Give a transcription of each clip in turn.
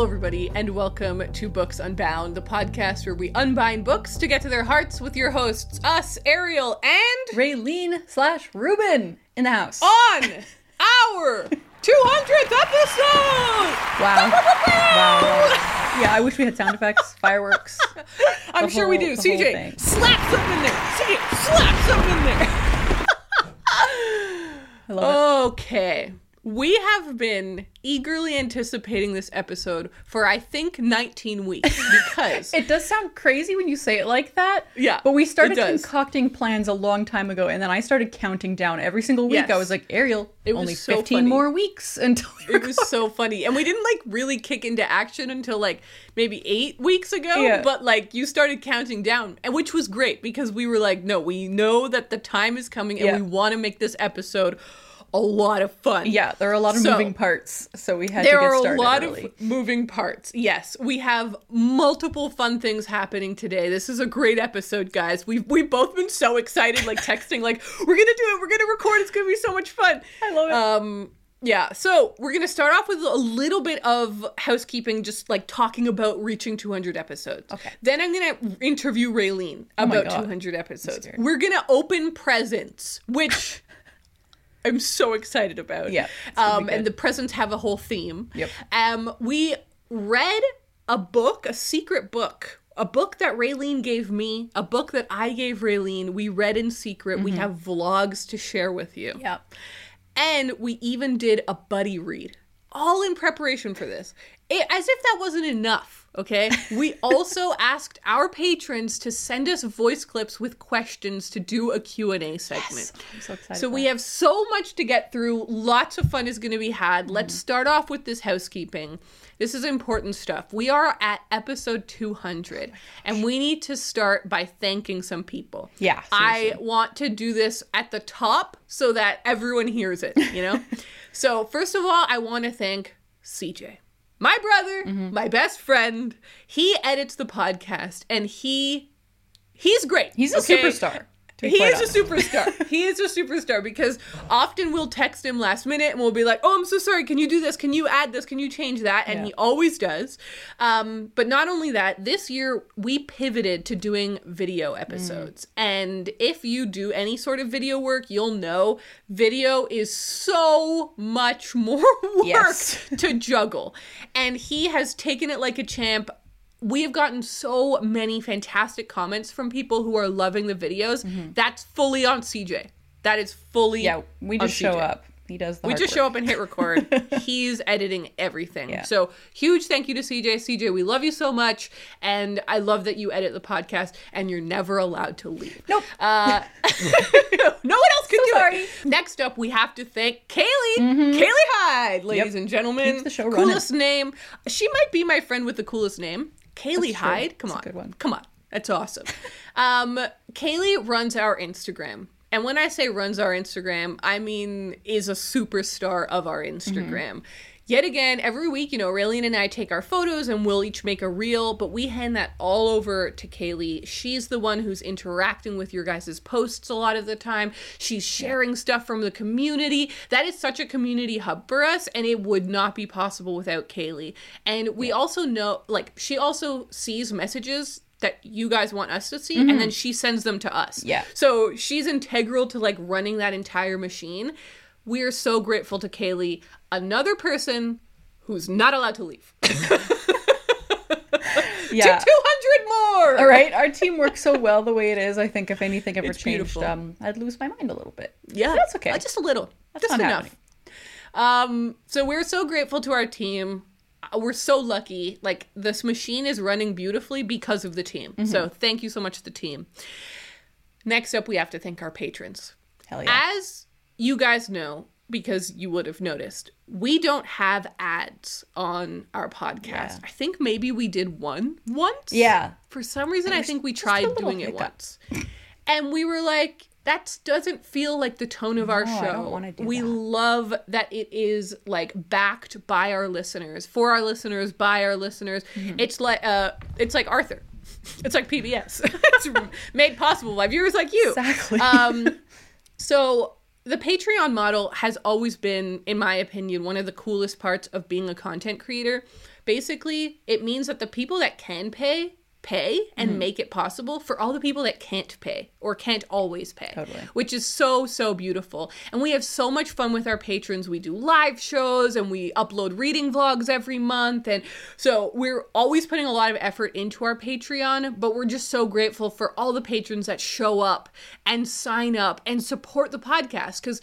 Hello, everybody, and welcome to Books Unbound, the podcast where we unbind books to get to their hearts with your hosts, us, Ariel, and Raylene slash Ruben in the house. on our 200th episode! Wow. wow. Yeah, I wish we had sound effects, fireworks. I'm sure we do. CJ, slap something in there. CJ, slap something in there. Okay. We have been eagerly anticipating this episode for I think 19 weeks because it. Does sound crazy when you say it like that. Yeah, But we started concocting plans a long time ago, and then I started counting down every single week. Yes. I was like, Ariel, It was only so 15 funny. more weeks until it was so funny. And we didn't like really kick into action until like maybe eight weeks ago. Yeah. But like you started counting down, and which was great because we were like, no, we know that the time is coming and Yeah. we want to make this episode a lot of fun. Yeah, there are a lot of So- moving parts, so we had There to get started are a lot early. of moving parts. Yes, we have multiple fun things happening today. This is a great episode, guys. We've we've both been so excited, like texting, like we're gonna do it, we're gonna record. It's gonna be so much fun. I love it. Um, yeah. So we're gonna start off with a little bit of housekeeping, just like talking about reaching 200 episodes. Okay. Then I'm gonna interview Raylene about God. 200 episodes. We're gonna open presents, which. I'm so excited about. Yeah, Um, and the presents have a whole theme. Yep. Um, we read a book, a secret book, a book that Raylene gave me, a book that I gave Raylene. We read in secret. We have vlogs to share with you. yeah. And we even did a buddy read, all in preparation for this. It, as if that wasn't enough, okay? We also asked our patrons to send us voice clips with questions to do a Q&A segment. I'm so excited. So we have so much to get through. Lots of fun is going to be had. Mm-hmm. Let's start off with this housekeeping. This is important stuff. We are at episode 200 and we need to start by thanking some people. Yeah, I want to do this at the top so that everyone hears it, you know? so, first of all, I want to thank CJ. My brother, Mm-hmm. my best friend, he edits the podcast and he he's great. He's a okay? superstar. He is honest. a superstar. he is a superstar because often we'll text him last minute and we'll be like, "Oh, I'm so sorry. Can you do this? Can you add this? Can you change that?" And Yeah. he always does. Um, but not only that, this year we pivoted to doing video episodes. And if you do any sort of video work, you'll know video is so much more work Yes. to juggle. And he has taken it like a champ we have gotten so many fantastic comments from people who are loving the videos. That's fully on CJ. That is fully Mm-hmm. Yeah, we just show CJ. up. He does the We just work. show up and hit record. He's editing everything. Yeah. So huge thank you to CJ. CJ, we love you so much, and I love that you edit the podcast. And you're never allowed to leave. Nope. Uh, no one else can So do sorry. it. Next up, we have to thank Kaylee. Kaylee Hyde, ladies and gentlemen. Mm-hmm. Keeps the show running. coolest name. She might be my friend with the coolest name. Kaylee Hyde. Come That's a on. good one. Come on. That's awesome. um, Kaylee runs our Instagram. And when I say runs our Instagram, I mean is a superstar of our Instagram. Mm-hmm. Yet again, every week, you know, Raylene and I take our photos and we'll each make a reel, but we hand that all over to Kaylee. She's the one who's interacting with your guys' posts a lot of the time. She's sharing stuff from the community. That is such a community hub for us, and it would not be possible without Kaylee. And we also know, like, she also sees messages that you guys want us to see and mm-hmm. then she sends them to us. Yeah. So she's integral to like running that entire machine. We are so grateful to Kaylee, another person who's not allowed to leave. Yeah. to 200 more. All right, our team works so well the way it is. I think if anything ever It's changed, um, I'd lose my mind a little bit. Yeah, that's okay. Uh, just a little, just enough. Um, so we're so grateful to our team. Uh, We're so lucky. Like this machine is running beautifully because of the team. Mm-hmm. So thank you so much to the team. Next up, we have to thank our patrons. Hell yeah. As you guys know, because you would have noticed, we don't have ads on our podcast. Yeah. I think maybe we did one once. Yeah. For some reason, I think we tried doing it once. And we were like, that doesn't feel like the tone of our No, show. we that. love that it is like backed by our listeners, for our listeners, by our listeners. Mm-hmm. It's like uh it's like Arthur. It's like PBS. it's made possible by viewers like you. Exactly. Um so the Patreon model has always been, in my opinion, one of the coolest parts of being a content creator. Basically, it means that the people that can pay pay and mm-hmm. make it possible for all the people that can't pay or can't always pay. Totally. Which is so, so beautiful. And we have so much fun with our patrons. We do live shows and we upload reading vlogs every month. And so we're always putting a lot of effort into our Patreon, but we're just so grateful for all the patrons that show up and sign up and support the podcast because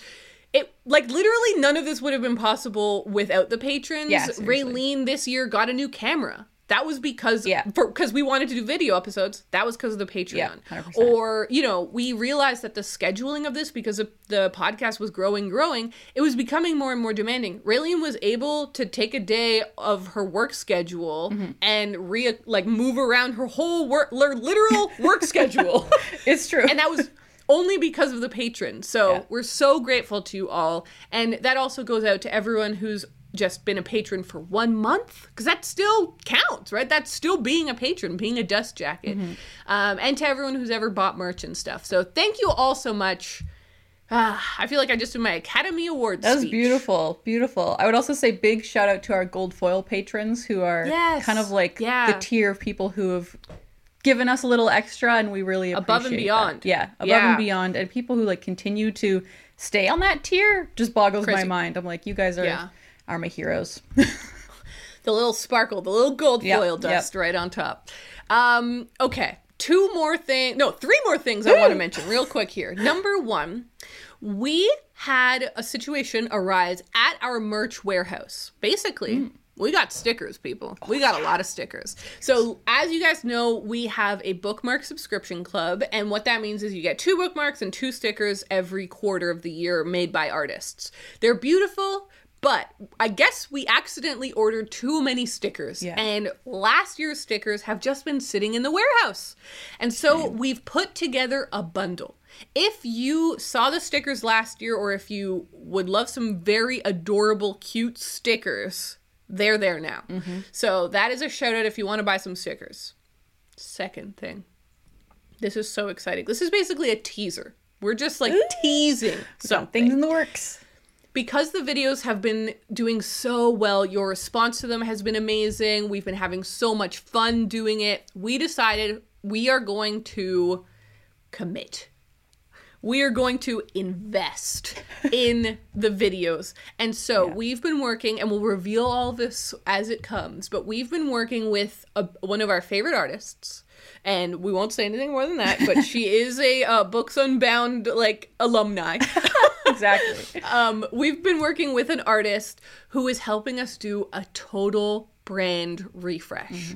it like literally none of this would have been possible without the patrons. Yeah, seriously. Raylene this year got a new camera. That was because Yeah. because we wanted to do video episodes. That was because of the Patreon. Yeah, 100%. Or you know, we realized that the scheduling of this because of the podcast was growing, growing. It was becoming more and more demanding. Raylene was able to take a day of her work schedule Mm-hmm. and re like move around her whole work, her literal work schedule It's true. and that was only because of the patrons. So Yeah. we're so grateful to you all, and that also goes out to everyone who's just been a patron for one month because that still counts right that's still being a patron being a dust jacket Mm-hmm. um, and to everyone who's ever bought merch and stuff so thank you all so much Ah, i feel like i just did my academy awards That was speech. beautiful, beautiful. I would also say big shout out to our gold foil patrons who are Yes, kind of like yeah. the tier of people who have given us a little extra and we really appreciate Above and that. beyond. Yeah, above Yeah. and beyond and people who like continue to stay on that tier just boggles Crazy. my mind. I'm like you guys are Yeah. Are my heroes. the little sparkle, the little gold Yep, foil yep. dust right on top. Um, okay, two more things. No, three more things I want to mention real quick here. Number one, we had a situation arise at our merch warehouse. Basically, we got stickers, people. We got a lot of stickers. So, as you guys know, we have a bookmark subscription club. And what that means is you get two bookmarks and two stickers every quarter of the year made by artists. They're beautiful. But I guess we accidentally ordered too many stickers. Yeah. And last year's stickers have just been sitting in the warehouse. And so we've put together a bundle. If you saw the stickers last year, or if you would love some very adorable, cute stickers, they're there now. Mm-hmm. So that is a shout out if you want to buy some stickers. Second thing. This is so exciting. This is basically a teaser. We're just like teasing something Things in the works. Because the videos have been doing so well, your response to them has been amazing. We've been having so much fun doing it. We decided we are going to commit. We are going to invest in the videos. And so we've been working, and we'll reveal all this as it comes, but we've been working with a, one of our favorite artists. And we won't say anything more than that, but she is a uh, Books Unbound like alumni. Exactly. um, we've been working with an artist who is helping us do a total brand refresh.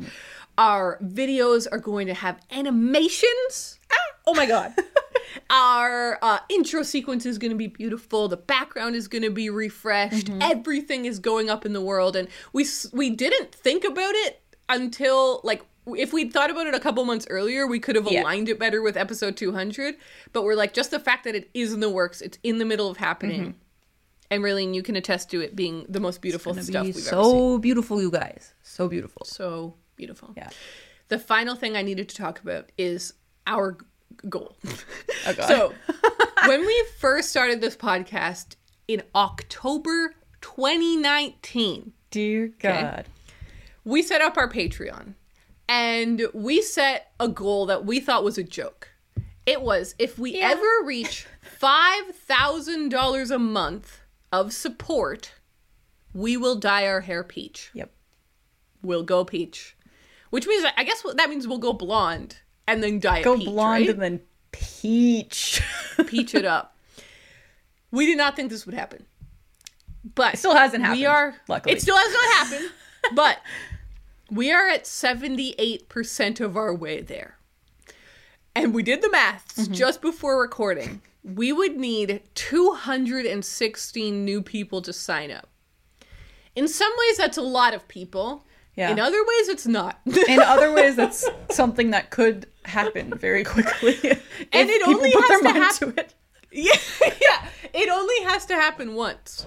Our videos are going to have animations. Ah, oh my god. Our uh, intro sequence is going to be beautiful. The background is going to be refreshed. Everything is going up in the world, and we we didn't think about it until like if we'd thought about it a couple months earlier, we could have Yeah. aligned it better with episode 200. But we're like, just the fact that it is in the works, it's in the middle of happening. Mm-hmm. And really, you can attest to it being the most beautiful stuff be we've ever seen. so beautiful, you guys. So beautiful. So beautiful. Yeah. The final thing I needed to talk about is our goal. Oh, so, when we first started this podcast in October 2019, Dear God. we set up our Patreon and we set a goal that we thought was a joke. It was if we Yeah. ever reach $5,000 a month of support, we will dye our hair peach. Yep. We'll go peach. Which means, I guess that means we'll go blonde and then dye Go it peach, blonde right? and then peach. peach it up. We did not think this would happen. But It still hasn't happened. We are luckily. It still has not happened. but we are at 78% of our way there. And we did the maths Mm-hmm. just before recording. We would need 216 new people to sign up. In some ways that's a lot of people. Yeah. In other ways it's not. In other ways, that's something that could happen very quickly. And it only has to mind hap- to it. yeah, yeah. It only has to happen once.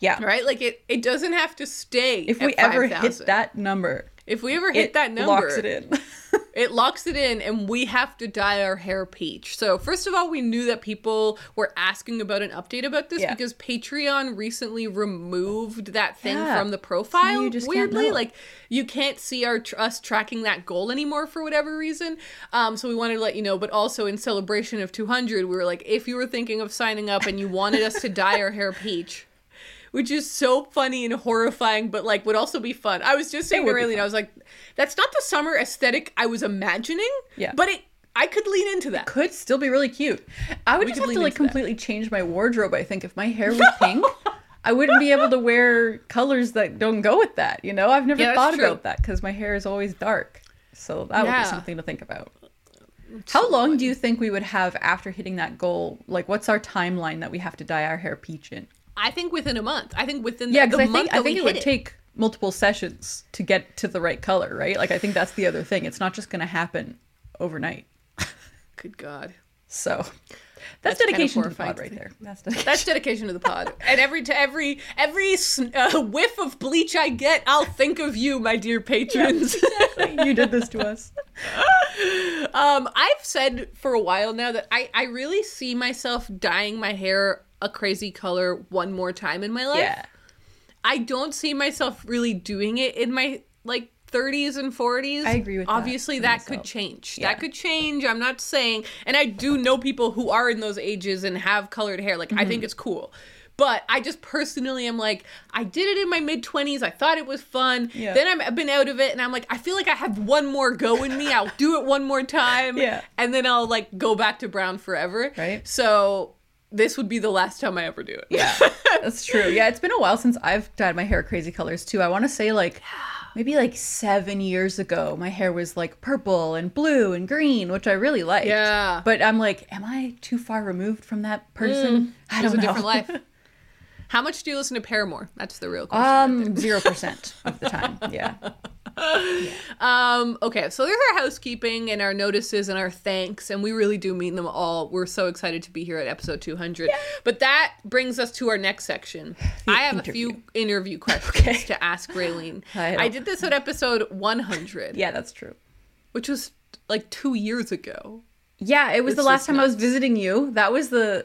Yeah. right? Like it, it doesn't have to stay. If we ever 5,000. hit that number, If we ever hit it that number, It locks it in. it locks it in and we have to dye our hair peach. So, first of all, we knew that people were asking about an update about this Yeah. because Patreon recently removed that thing Yeah. from the profile. you just can't weirdly, like you can't see our tr- us tracking that goal anymore for whatever reason. Um, so we wanted to let you know, but also in celebration of 200, we were like, if you were thinking of signing up and you wanted us to dye our hair peach. Which is so funny and horrifying, but like would also be fun. I was just saying to be Raylene, I was like, that's not the summer aesthetic I was imagining. Yeah. But it I could lean into that. Could still be really cute. I would We just have to like into that. completely change my wardrobe. I think if my hair was pink, I wouldn't be able to wear colors that don't go with that. You know, I've never Yeah, thought about that because my hair is always dark. So that would be something to think about. How long do you think we would have after hitting that goal? Like, what's our timeline that we have to dye our hair peach in? I think within a month. I think within Yeah, the, because I month think I think it would hit take multiple sessions to get to the right color, right? Like, I think that's the other thing. It's not just going to happen overnight. Good God. So That's that's, kind of dedication to the pod right there. That's dedication. That's dedication to the pod. and every to every every uh, whiff of bleach I get, I'll think of you, my dear patrons. you did this to us. Um, I've said for a while now that I, I really see myself dyeing my hair a crazy color one more time in my life. Yeah. I don't see myself really doing it in my like 30s and 40s. I agree with that Obviously, for that, could change. Yeah. That could change. I'm not saying, and I do know people who are in those ages and have colored hair. Like, I Mm-hmm. think it's cool. But I just personally am like, I did it in my mid 20s. I thought it was fun. Yeah. Then I'm, I've been out of it and I'm like, I feel like I have one more go in me. I'll do it one more time. Yeah. And then I'll like go back to brown forever. Right. So this would be the last time I ever do it. Yeah, that's true. Yeah, it's been a while since I've dyed my hair crazy colors too. I want to say like maybe like seven years ago, my hair was like purple and blue and green, which I really liked. Yeah. But I'm like, am I too far removed from that person? I It don't know. different life. How much do you listen to Paramore? That's the real question. Um, zero percent of the time. Yeah. Um, okay, so there's our housekeeping and our notices and our thanks, and we really do mean them all. We're so excited to be here at episode 200. But that brings us to our next section. I have a few interview questions to ask Raylene. I I, did this at episode 100, Yeah, that's true. which was like two years ago. Yeah, it was It's the last time I was visiting you. That was the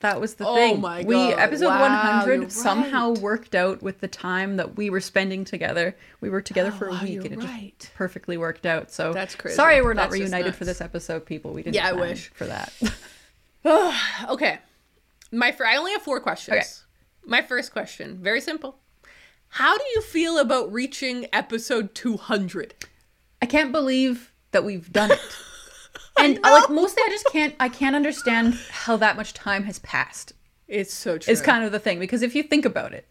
that was the Oh thing. my We episode Wow, 100 you're somehow right. worked out with the time that we were spending together. We were together for a Oh, wow, week you're and it right. just perfectly worked out. So That's crazy. Sorry we're not That's reunited for this episode, people. We didn't Yeah, I wish. for that. Okay. My fir- I only have four questions. Okay. My first question, very simple. How do you feel about reaching episode 200? I can't believe that we've done it. And uh, like mostly I just can't I can't understand how that much time has passed. It's so true. is kind of the thing because if you think about it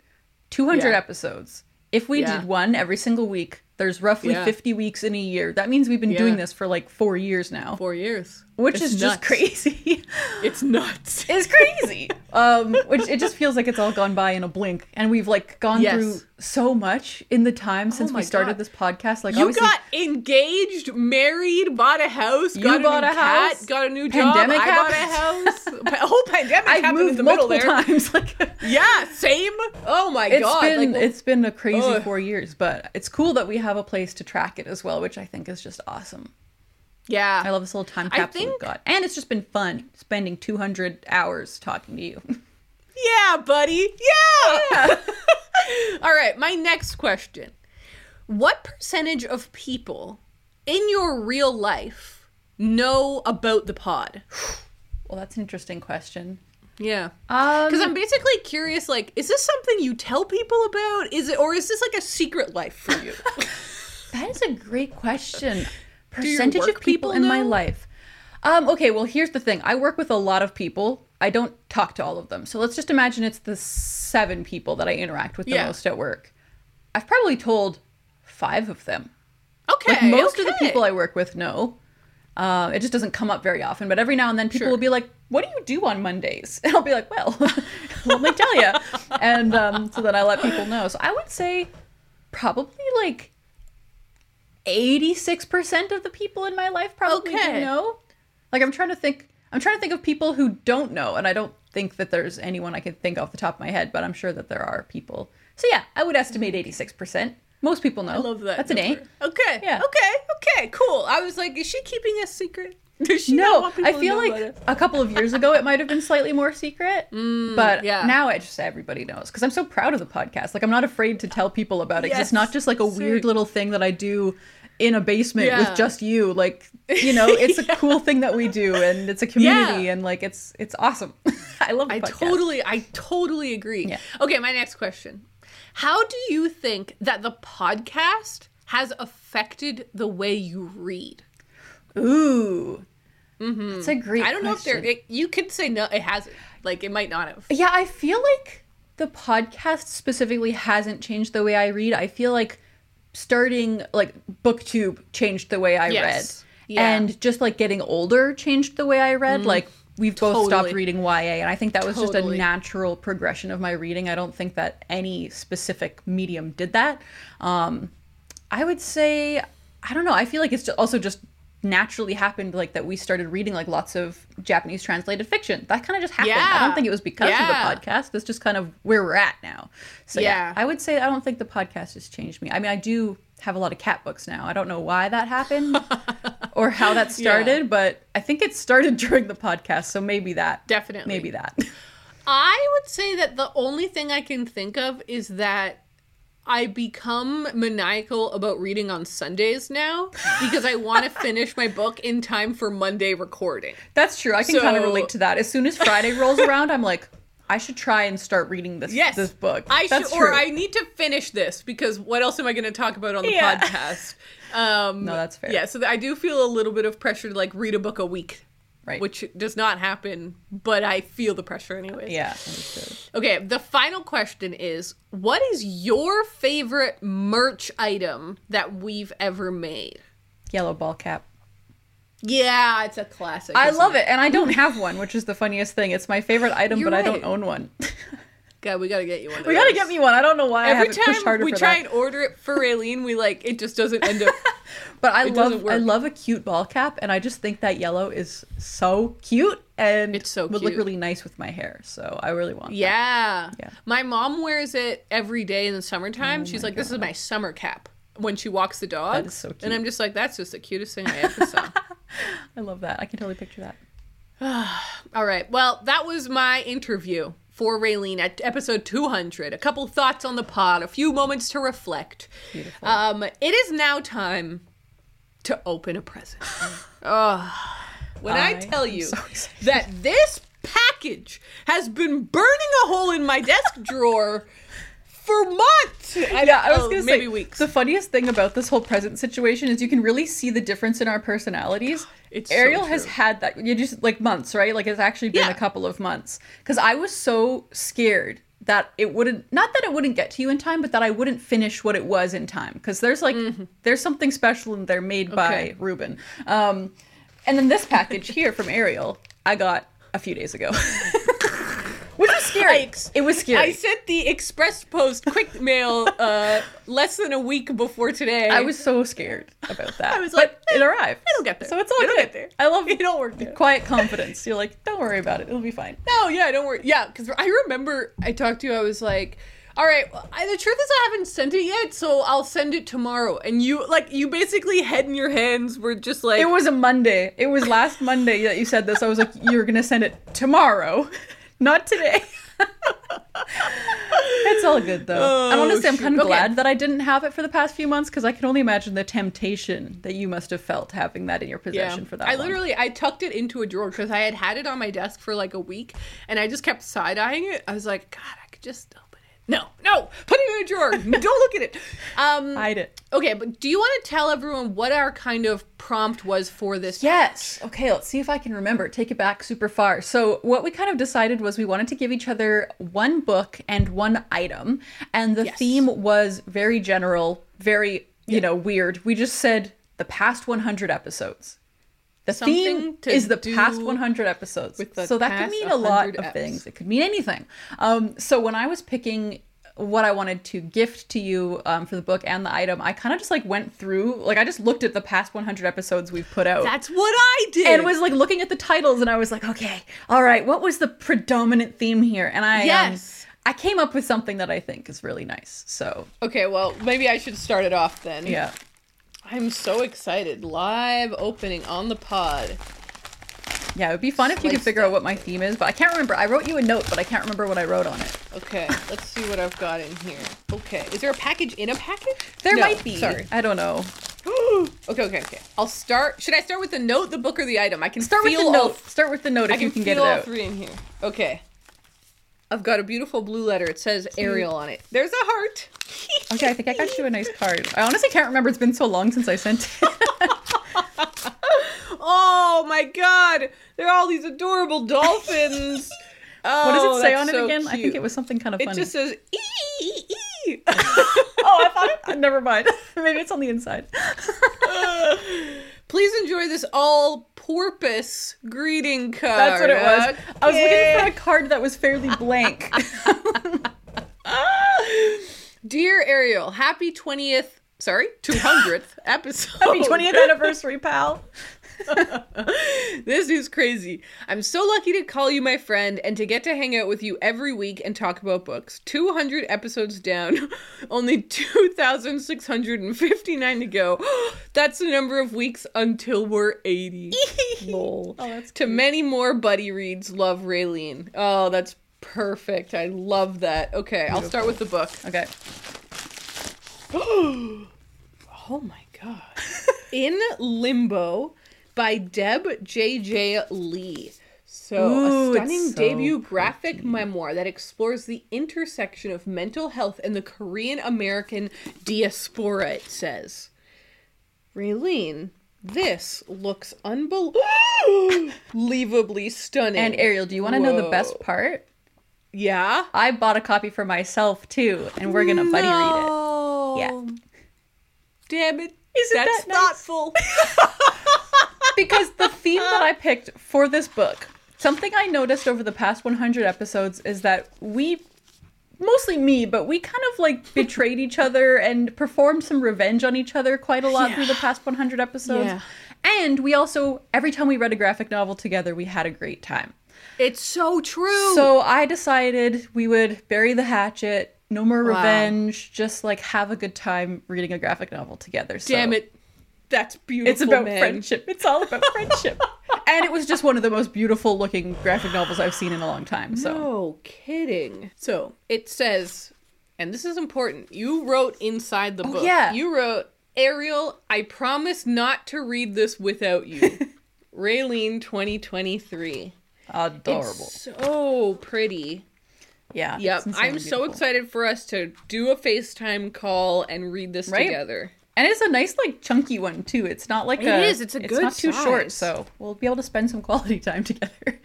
200 Yeah. episodes if we Yeah. did one every single week there's roughly Yeah. 50 weeks in a year that means we've been doing this for like four years now Four years. Which It's is just crazy It's nuts. it's crazy um which it just feels like it's all gone by in a blink and we've like gone Yes. through so much in the time since my we started God. this podcast like You got engaged, married, bought a house, You got a bought new a cat, house, got a new pandemic job. I bought a house. Whole pandemic I've happened in moved the middle multiple there. times like Yeah, same. Oh my It's god. been like, it's been a crazy Ugh. four years, but it's cool that we have a place to track it as well, which I think is just awesome. Yeah. I love this little time capsule think- we've got, and it's just been fun spending 200 hours talking to you. Yeah, buddy. Yeah. All right, my next question. What percentage of people in your real life know about the pod? well, that's an interesting question. Yeah. Um, Because I'm basically curious, like, is this something you tell people about? Is it, or is this like a secret life for you? that is a great question. Percentage of people people in my life. Um, okay, well, here's the thing. I work with a lot of people. I don't talk to all of them. So let's just imagine it's the seven people that I interact with the Yeah. most at work. I've probably told five of them. Okay. Like most of the people I work with know. Uh, it just doesn't come up very often, but every now and then people Sure. will be like, "What do you do on Mondays?" And I'll be like, "Well, let me tell you." And um, so then I let people know. So I would say probably like eighty-six percent of the people in my life probably do Okay. know. Like I'm trying to think. I'm trying to think of people who don't know, and I don't think that there's anyone I can think off the top of my head, but I'm sure that there are people. So yeah, I would estimate hmm. eighty-six percent. Most people know. I love that. That's an A. number. Okay. Yeah. Okay. Okay. Cool. I was like, is she keeping a secret? Does she No, I feel like a couple of years ago it might have been slightly more secret, mm, but yeah. now I just say everybody knows because I'm so proud of the podcast. Like I'm not afraid to tell people about it 'cause it's not just like a weird little thing that I do in a basement Yeah. with just you. Like you know, it's a cool thing that we do, and it's a community, Yeah. and like it's it's awesome. I love I podcast. totally, I totally agree. Okay, my next question: How do you think that the podcast has affected the way you read? Ooh, mm-hmm. that's a great. I don't know if there. It, you could say no. It hasn't. Like it might not have. Yeah, I feel like the podcast specifically hasn't changed the way I read. I feel like starting like booktube changed the way I Yes. read. Yeah. And just like getting older changed the way I read. Like we've both stopped reading YA and I think that was just a natural progression of my reading. I don't think that any specific medium did that. Um I would say I don't know. I feel like it's also just naturally happened like that we started reading like lots of Japanese translated fiction. That kind of just happened. I don't think it was because Yeah. of the podcast. That's just kind of where we're at now. So yeah. Yeah. I would say I don't think the podcast has changed me. I mean, I do have a lot of cat books now. I don't know why that happened or how that started, but I think it started during the podcast. So maybe that. Definitely. Maybe that. I would say that the only thing I can think of is that I become maniacal about reading on Sundays now because I want to finish my book in time for Monday recording. That's true. I can kind of relate to that. As soon as Friday rolls around, I'm like, I should try and start reading this Yes, this book. I That's should, or. I need to finish this because what else am I going to talk about on the Yeah. podcast? Um, No, that's fair. Yeah, so I do feel a little bit of pressure to like read a book a week, Right. which does not happen, but I feel the pressure anyways. yeah. Okay, the final question is what is your favorite merch item that we've ever made? Yellow ball cap. Yeah, it's a classic. I love it, and I don't have one, which is the funniest thing. It's my favorite item, You're but I don't own one. God, we gotta get you one. Of we gotta those. get me one. I don't know why I Every haven't pushed time harder we for try that. and order it for Raylene, we like it just doesn't end up. But I love I love a cute ball cap, and I just think that yellow is so cute and It's so would look really nice with my hair. So I really want. that. Yeah. Yeah. My mom wears it every day in the summertime. Oh She's my like, "This is my summer cap." When she walks the dog, is so and. I'm just like, "That's just the cutest thing I ever saw." I love that. I can totally picture that. All right. Well, that was my interview for Raylene at episode 200. A couple thoughts on the pod, a few moments to reflect. Beautiful. Um, it is now time to open a present. oh, when I, I tell you so that this package has been burning a hole in my desk drawer for months. yeah, I was oh, gonna maybe say weeks. the funniest thing about this whole present situation is you can really see the difference in our personalities. It's so Ariel has had that you just like months, right? Like it's actually been Yeah. a couple of months because I was so scared that it wouldn't not that it wouldn't get to you in time, but that I wouldn't finish what it was in time because there's like there's something special in there made by Mm-hmm. Ruben. Um, and then this package here from Ariel, I got a few days ago. Which was scary. I- it was scary. I sent the express post quick mail uh, less than a week before today. I was so scared about that. I was but like, it arrived. it'll get there. So it's all It'll good. get there. I love don't work there. quiet confidence. You're like, don't worry about it. It'll be fine. No, yeah, don't worry. Yeah, because I remember I talked to you. I was like, "All right, well, I, the truth is I haven't sent it yet, so I'll send it tomorrow." And you, like, you basically head in your hands were just like, It was a Monday. It was last Monday that you said this. I was like, you're gonna send it tomorrow, not today. it's all good though. Oh, honestly, I'm kind of Okay. glad that I didn't have it for the past few months because I can only imagine the temptation that you must have felt having that in your possession for that. I long. literally I tucked it into a drawer because I had had it on my desk for like a week, and I just kept side eyeing it. I was like, God, I could just. No, no, put it in a drawer. Don't look at it. Um, hide it. okay, but do you want to tell everyone what our kind of prompt was for this? Yes. Okay, let's see if I can remember. Take it back super far. So, what we kind of decided was we wanted to give each other one book and one item, and the Yes. theme was very general, very, you know, weird. We just said the past 100 episodes. The theme is the past 100 episodes. with the so that could mean a lot of eps. things. It could mean anything. Um, so when I was picking what I wanted to gift to you um, for the book and the item, I kind of just like went through, like I just looked at the past 100 episodes we've put out That's what I did. and was like looking at the titles and I was like, okay, all right, what was the predominant theme here? And I um, Yes. I came up with something that I think is really nice. So Okay, well, maybe I should start it off then. yeah. I'm so excited. Live opening on the pod. Yeah, it would be fun if you could figure out what my theme is, but I can't remember. I wrote you a note, but I can't remember what I wrote on it. Okay, let's see what I've got in here. Okay, is there a package in a package? There No, might be. Sorry. I don't know. okay, okay, okay. I'll start. Should I start with the note, the book, or the item? I can Start with feel the all- note. Start with the note I if can, you can feel get it all out. three in here. Okay. I've got a beautiful blue letter. It says Ariel on it. There's a heart. Okay, I think I got you a nice card. I honestly can't remember. It's been so long since I sent it. Oh my god! There are all these adorable dolphins. Oh, what does it oh, say on it so again? I think it was something kind of funny. It just says ee ee ee. oh, I thought it. Uh, never mind. Maybe it's on the inside. Please enjoy this all porpoise greeting card. That's what it was. I was looking for a card that was fairly blank. Dear Ariel, happy 20th, sorry, 200th episode. Happy 20th anniversary, pal. this is crazy. I'm so lucky to call you my friend and to get to hang out with you every week and talk about books. 200 episodes down, only 2,659 to go. That's the number of weeks until we're 80. Lol. Oh, that's to many more buddy reads. Love Raylene. Oh, that's perfect. I love that. Okay, I'll start with the book. Okay. Oh my god. In Limbo by Deb J.J. Lee. So, Ooh, a stunning so debut graphic memoir that explores the intersection of mental health and the Korean American diaspora, it says. Raylene, this looks unbelievably stunning. And Ariel, do you want to know the best part? Yeah? I bought a copy for myself too, and we're gonna buddy read it. Yeah. Damn it. Isn't That's that nice? thoughtful. because the theme that I picked for this book, something I noticed over the past 100 episodes is that we, mostly me, but we kind of like betrayed each other and performed some revenge on each other quite a lot through the past 100 episodes. Yeah. And we also, every time we read a graphic novel together, we had a great time. It's so true. So I decided we would bury the hatchet, no more Wow. revenge, just like have a good time reading a graphic novel together. So damn it, that's beautiful. It's about man. friendship. It's all about friendship. and it was just one of the most beautiful looking graphic novels I've seen in a long time. So No kidding. So it says, and this is important. You wrote inside the oh, book. Oh, yeah. You wrote, Ariel, I promise not to read this without you. Raylene 2023. adorable. It's so pretty. yeah. Yep. I'm so excited for us to do a FaceTime call and read this Right? together. And it's a nice like chunky one too. It's not like It a, is, it's a good not too short, so we'll be able to spend some quality time together.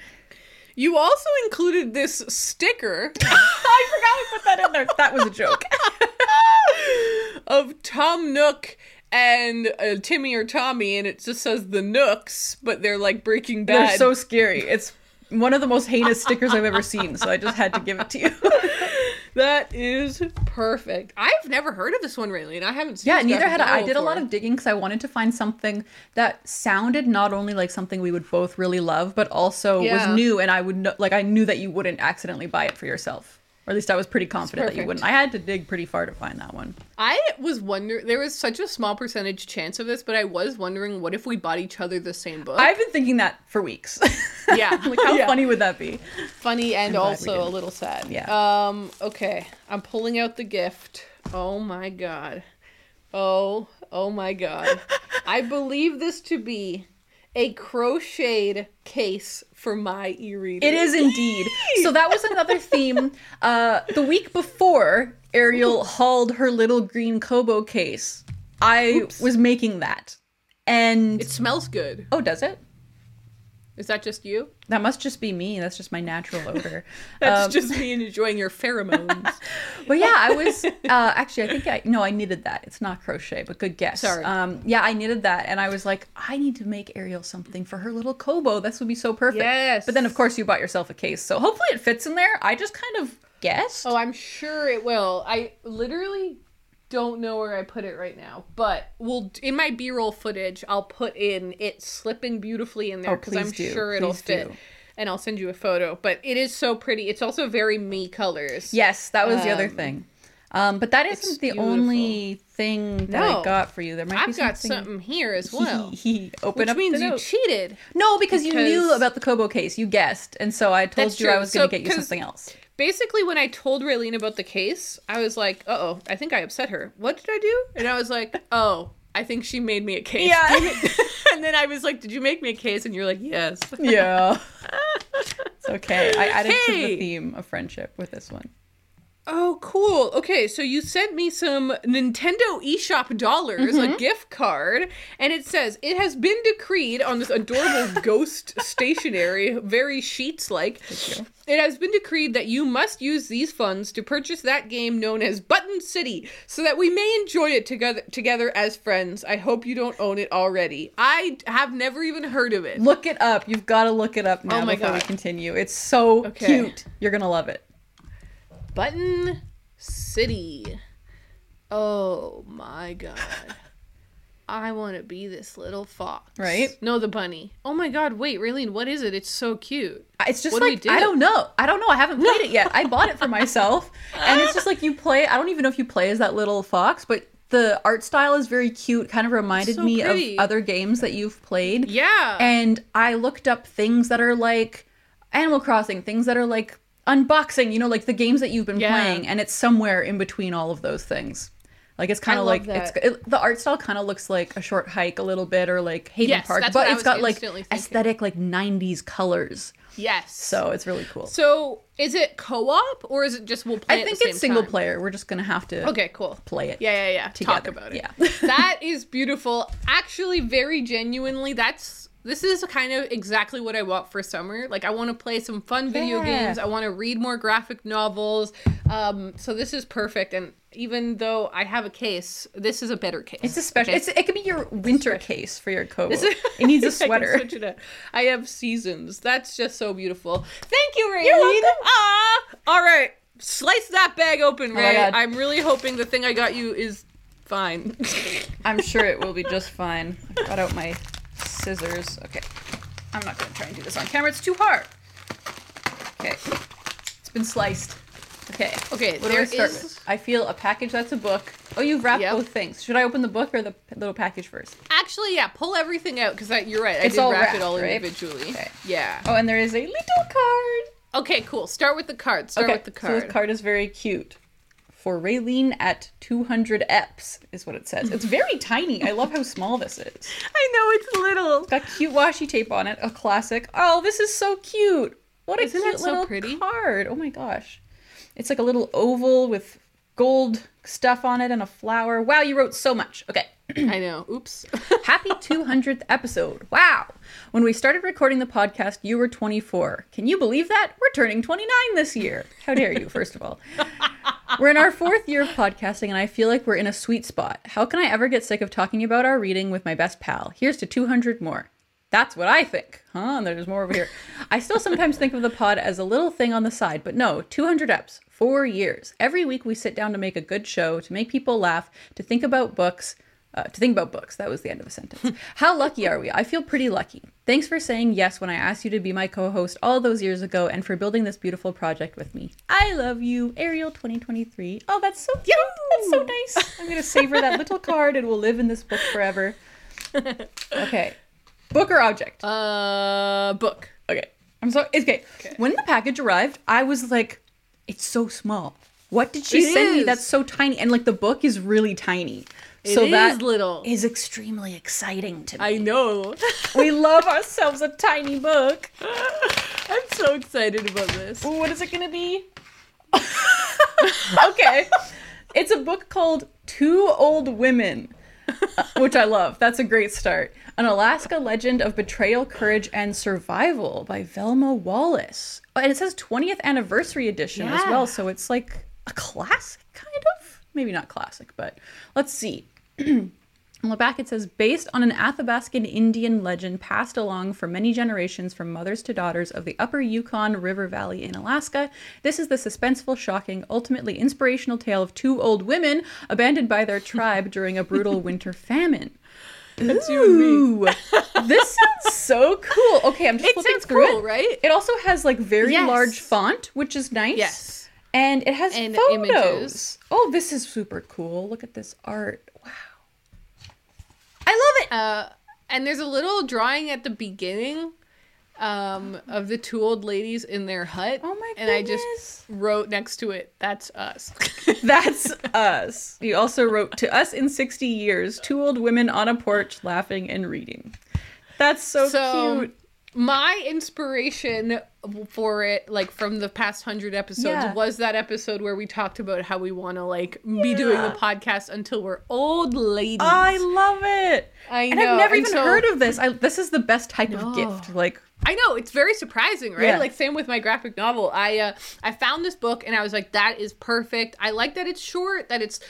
You also included this sticker I forgot I put that in there. That was a joke. of Tom Nook and uh, Timmy or Tommy, and it just says the Nooks, but they're like Breaking Bad. They're so scary. It's one of the most heinous stickers I've ever seen, so I just had to give it to you. that is perfect. I've never heard of this one, really, and I haven't seen. Yeah, neither had I. I did a lot of digging because I wanted to find something that sounded not only like something we would both really love, but also Yeah. was new, and I would know, like I knew that you wouldn't accidentally buy it for yourself, or at least I was pretty confident that you wouldn't. I had to dig pretty far to find that one. I was wondering. There was such a small percentage chance of this, but I was wondering, what if we bought each other the same book? I've been thinking that for weeks. Yeah. like how Yeah. funny would that be? funny and also a little sad. Yeah. Um, okay. I'm pulling out the gift. Oh my god. Oh, oh my god. I believe this to be a crocheted case for my e-reader. It is indeed. So that was another theme. Uh, the week before, Ariel hauled her little green Kobo case. I Oops. was making that, and It smells good. oh, does it? Is that just you? That must just be me. That's just my natural odor. That's Um, just me enjoying your pheromones. But yeah, I was uh, actually. I think I no, I knitted that. It's not crochet, but good guess. Sorry. Um, yeah, I knitted that, and I was like, I need to make Ariel something for her little Kobo. This would be so perfect. Yes. But then, of course, you bought yourself a case, so hopefully it fits in there. I just kind of guessed. oh, I'm sure it will. I literally don't know where I put it right now, but we'll in my B-roll footage, I'll put in it slipping beautifully in there Oh, because I'm do. sure it'll Please fit. do. and I'll send you a photo. But it is so pretty. It's also very me colors. Yes, that was the other Um, thing. Um, but that isn't the beautiful. only thing that I got for you. There might be I've got something. something here as well. he open Which up means you note. cheated. No, because, you knew about the Kobo case. You guessed, and so I told you I true. was going So, to get you something else. Basically, when I told Raylene about the case, I was like, "Uh oh, I think I upset her. What did I do?" And I was like, "Oh, I think she made me a case." Yeah. and then I was like, "Did you make me a case?" And you're like, "Yes." Yeah, it's okay. I added to the theme of friendship with this one. Oh, cool. Okay, so you sent me some Nintendo eShop dollars, Mm-hmm. a gift card, and it says it has been decreed on this adorable ghost stationery, very sheets like. It has been decreed that you must use these funds to purchase that game known as Button City, so that we may enjoy it together together as friends. I hope you don't own it already. I have never even heard of it. Look it up. You've got to look it up now Oh my before we God. continue. It's so Okay. cute. You're gonna love it. Button City. Oh my god. I want to be this little fox. Right? No, the bunny. Oh my god, wait, Raylene, what is it? It's so cute. Uh, it's just What do like do? I don't know. I don't know. I haven't played it yet. I bought it for myself, and it's just like you play. I don't even know if you play as that little fox, but the art style is very cute. Kind of reminded So me pretty. of other games that you've played. Yeah. And I looked up things that are like Animal Crossing, things that are like unboxing. You know, like the games that you've been Yeah. playing, and it's somewhere in between all of those things. Like it's kind of like it's it, the art style kind of looks like a short hike a little bit or like Haven Yes, Park, but it's got like thinking. aesthetic like 90s colors. yes. So it's really cool. So, is it co-op or is it just we'll play I think it's single time? player. We're just gonna have to Okay, cool. play it. Yeah, yeah, yeah. Talk about it. Yeah. that is beautiful. Actually, very genuinely, that's this is kind of exactly what I want for summer. Like, I want to play some fun video Yeah. games. I want to read more graphic novels. Um, so this is perfect. And even though I have a case, this is a better case. It's a special. okay? It's it could be your winter case for your. This is- it needs a sweater. it. I have seasons. That's just so beautiful. Thank you, Raylene. You're welcome. Ah, all right. Slice that bag open, Oh Ray. God. I'm really hoping the thing I got you is fine. I'm sure it will be just fine. I got out my scissors. Okay. I'm not gonna try and do this on camera. It's too hard. Okay. It's been sliced. Okay. Okay, What do I start is- with? I feel a package that's a book. Oh, you've wrapped Yep. both things. Should I open the book or the p- little package first? Actually, yeah, pull everything out because you're right. I It's did all wrap wrapped, it all right? individually. Okay. Yeah. Oh, and there is a little card. Okay, cool. Start with the card. Start with the so card. the card is very cute. For Raylene at 200 EPs is what it says. It's very tiny. I love how small this is. I know it's little. It's got cute washi tape on it, a classic. Oh, this is so cute. What a Isn't cute that so little pretty? card. Oh my gosh. It's like a little oval with gold stuff on it and a flower. Wow, you wrote so much. Okay. I know. Oops. Happy 200th episode. Wow. When we started recording the podcast, you were 24. Can you believe that? We're turning 29 this year. How dare you, first of all. We're in our fourth year of podcasting, and I feel like we're in a sweet spot. How can I ever get sick of talking about our reading with my best pal? Here's to 200 more. That's what I think. Huh? And there's more over here. I still sometimes think of the pod as a little thing on the side, but no, 200 eps, four years. Every week we sit down to make a good show, to make people laugh, to think about books. Uh, to think about books. That was the end of a sentence. How lucky are we? I feel pretty lucky. Thanks for saying yes when I asked you to be my co host all those years ago and for building this beautiful project with me. I love you, Ariel 2023. Oh, that's so cute. That's so nice. I'm going to savor that little card. And it will live in this book forever. Okay. Book or object? uh, book. Okay. I'm so okay. When the package arrived, I was like, it's so small. What did she It send me that's so tiny? And like the book is really tiny. It so is that little. is extremely exciting to me. I know. we love ourselves a tiny book. I'm so excited about this. What is it gonna be? okay. It's a book called Two Old Women, which I love. That's a great start. An Alaska Legend of Betrayal, Courage, and Survival by Velma Wallis. And it says 20th anniversary edition as well, so it's like a classic, kind of. Maybe not classic, but let's see. On the back, it says, based on an Athabascan Indian legend passed along for many generations from mothers to daughters of the upper Yukon River Valley in Alaska, this is the suspenseful, shocking, ultimately inspirational tale of two old women abandoned by their tribe during a brutal winter famine. That's you and me. Ooh, this sounds so cool. Okay, I'm just It flipping through cool, it. right? It also has like very Yes. large font, which is nice. Yes. And it has And photos. images. Oh, this is super cool. Look at this art. Wow. I love it. Uh, and there's a little drawing at the beginning um, of the two old ladies in their hut. Oh my And I just wrote next to it, "That's us." That's us. You also wrote to us in 60 years, two old women on a porch laughing and reading. That's so, so cute. my inspiration for it like from the past 100 episodes Yeah. was that episode where we talked about how we want to like be doing the podcast until we're old ladies I love it. I and know, I've never and even so- heard of this. I, this is the best type No. of gift. Like, I know it's very surprising, right? Yeah. Like same with my graphic novel. I uh, I found this book and I was like, that is perfect. I like that it's short, that it's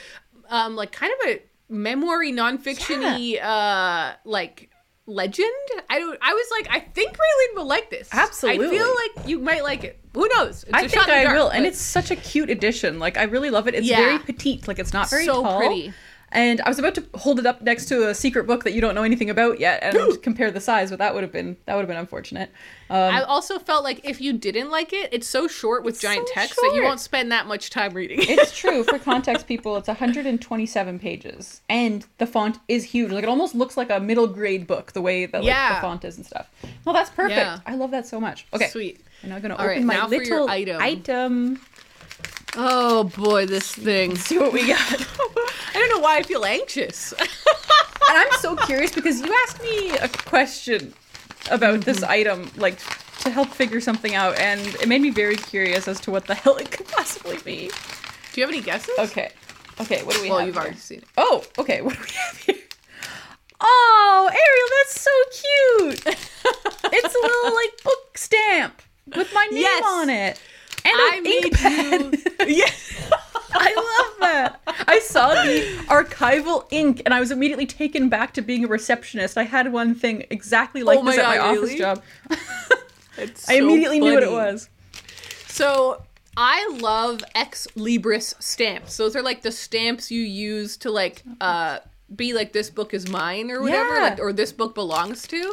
um like kind of a memory nonfiction-y uh like legend. I don't. I was like, I think Raeleen will like this. Absolutely. I feel like you might like it. Who knows? It's I think shot in the I dark, will. And it's such a cute edition. Like, I really love it. It's Yeah. very petite. Like, it's not very So tall. pretty. And I was about to hold it up next to a secret book that you don't know anything about yet and compare the size, but that would have been that would have been unfortunate. Um, I also felt like if you didn't like it, it's so short with giant so text that you won't spend that much time reading. it's true for context people it's 127 pages and the font is huge like it almost looks like a middle grade book the way that like, Yeah. the font is and stuff well that's perfect Yeah. i love that so much okay Sweet. i'm now gonna All open right, my now for your little item. item Oh boy, this thing. see what we got I don't know why I feel anxious. and i'm so curious because you asked me a question about this Mm-hmm. item like to help figure something out and it made me very curious as to what the hell it could possibly be Do you have any guesses? okay okay what do we Well, have you've here? already seen it. Oh, okay. What do we have here? Oh, Ariel, that's so cute. it's a little like book stamp with my name Yes. on it. And I an made ink pad. you. Yes. I love that. I saw the archival ink and I was immediately taken back to being a receptionist. I had one thing exactly like Oh my this at my office really? job. It's I so immediately knew what it was. So I love ex libris stamps. Those are like the stamps you use to like uh be like this book is mine or whatever, Yeah. like or this book belongs to.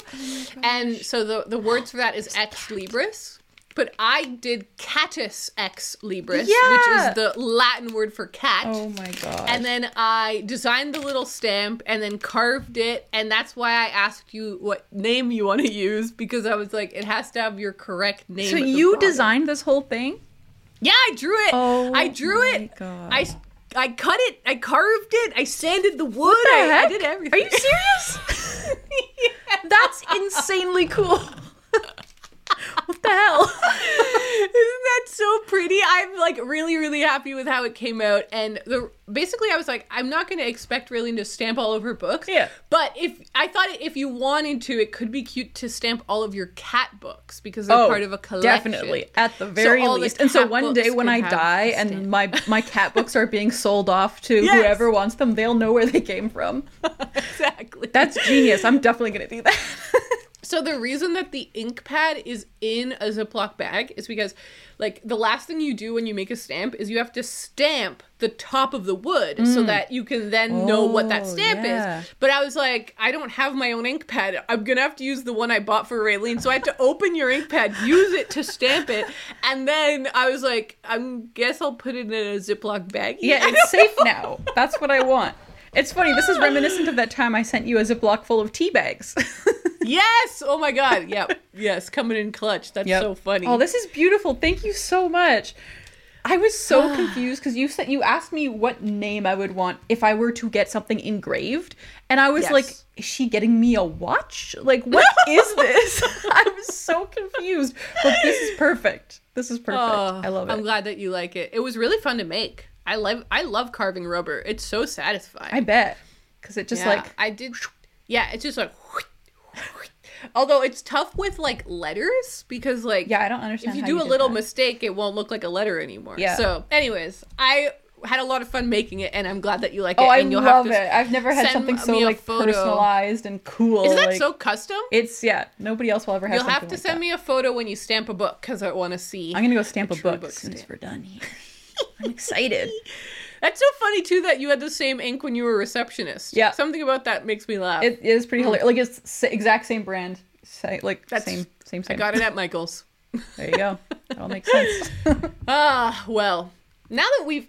and so the the words for that is ex libris. But I did catus ex libris, which is the Latin word for cat. Oh my god. And then I designed the little stamp and then carved it. And that's why I asked you what name you want to use because I was like, it has to have your correct name. so you bottom. designed this whole thing? Yeah, I drew it. Oh I drew my it. God. I I cut it. I carved it. I sanded the wood. the I, I did everything. Are you serious? That's insanely cool. what the hell? Isn't that so pretty? I'm like really, really happy with how it came out. And the basically, I was like, I'm not going to expect Raeleen to stamp all over books. Yeah. But if I thought if you wanted to, it could be cute to stamp all of your cat books because they're oh, part of a collection. Oh, Definitely, at the very the least. And so one day when I die and my my cat books are being sold off to Yes. whoever wants them, they'll know where they came from. exactly. That's genius. I'm definitely gonna do that. So the reason that the ink pad is in a Ziploc bag is because like the last thing you do when you make a stamp is you have to stamp the top of the wood so that you can then know what that Mm. Oh, stamp yeah. is. But I was like, I don't have my own ink pad. I'm gonna have to use the one I bought for Raeleen. So I had to open your ink pad, use it to stamp it, and then I was like, I guess I'll put it in a Ziploc bag. yeah, it's safe now. That's what I want. It's funny. This is reminiscent of that time I sent you a Ziploc full of tea bags. yes. Oh my god. Yep. Yes. Coming in clutch. That's Yep. so funny. Oh, this is beautiful. Thank you so much. I was so confused because you said you asked me what name I would want if I were to get something engraved, and I was Yes. like, "Is she getting me a watch? Like, what is this?" I was so confused. But this is perfect. This is perfect. Oh, I love it. I'm glad that you like it. It was really fun to make. I love I love carving rubber. It's so satisfying. I bet because it just yeah, like I did. Yeah, it's just like. Although it's tough with like letters because like yeah, I don't understand. if you do a little that. mistake, it won't look like a letter anymore. Yeah. So, anyways, I had a lot of fun making it, and I'm glad that you like oh, it. Oh, I and you'll love have to it. I've never had something so like photo. personalized and cool. Isn't that like, so custom? It's yeah. Nobody else will ever have. You'll have to like send that. me a photo when you stamp a book because I want to see. I'm gonna go stamp a, book book as soon as stamp. we're done here. I'm excited. That's so funny too that you had the same ink when you were a receptionist. Yeah. Something about that makes me laugh. It is pretty hilarious. Like it's exact same brand, sa- like That's- same same I got it at Michael's. There you go. That all makes sense. Ah, well, now that we've,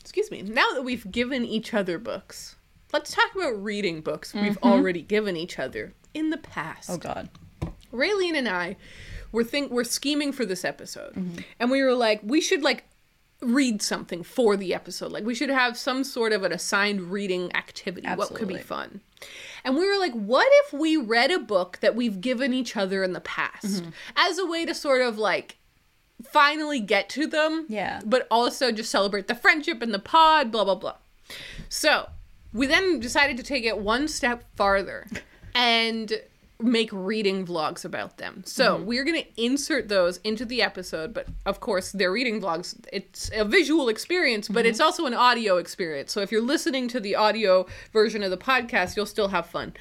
excuse me, now that we've given each other books, let's talk about reading books we've already given each other in the past. oh God. Raeleen and I were think we're scheming for this episode, and we were like, we should like read something for the episode. Like we should have some sort of an assigned reading activity. What could be fun? And we were like, what if we read a book that we've given each other in the past mm-hmm. as a way to sort of like finally get to them. Yeah. But also just celebrate the friendship and the pod, blah blah blah. So we then decided to take it one step farther and make reading vlogs about them. So we're going to insert those into the episode, but of course, they're reading vlogs. It's a visual experience, but it's also an audio experience. So if you're listening to the audio version of the podcast, you'll still have fun.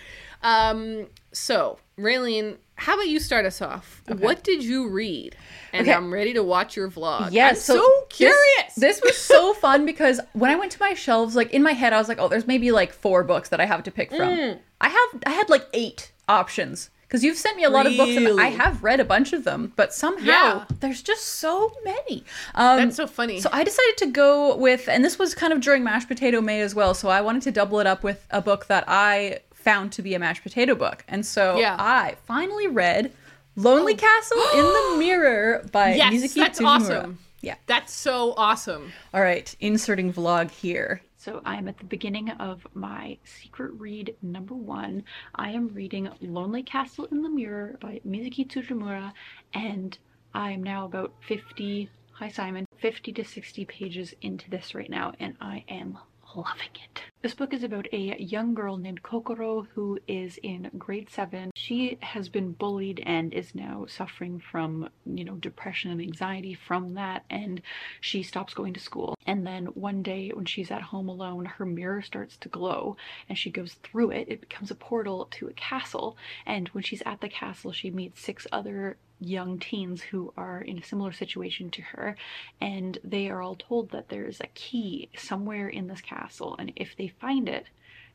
Um, so, Raeleen, how about you start us off? What did you read? And Okay. I'm ready to watch your vlog. Yeah, I'm so, this- curious. This, was so fun because when I went to my shelves, like in my head, I was like, "Oh, there's maybe like four books that I have to pick from." Mm. I have, I had like eight options because you've sent me a lot of books and I have read a bunch of them, but somehow Yeah. there's just so many. Um, That's so funny. So I decided to go with, and this was kind of during mashed potato May as well. So I wanted to double it up with a book that I found to be a mashed potato book, and so Yeah. Oh. I finally read. Lonely Castle in the Mirror by Yes, Mizuki that's Tsujimura. awesome. Yeah. That's so awesome. All right, inserting vlog here. So I am at the beginning of my secret read number one. I am reading Lonely Castle in the Mirror by Mizuki Tsujimura, and I am now about 50, hi Simon, 50 to 60 pages into this right now, and I am loving it. This book is about a young girl named Kokoro who is in grade seven. She has been bullied and is now suffering from, you know, depression and anxiety from that, and she stops going to school. And then one day when she's at home alone, her mirror starts to glow and she goes through it. It becomes a portal to a castle. And when she's at the castle, she meets six other young teens who are in a similar situation to her and they are all told that there's a key somewhere in this castle and if they find it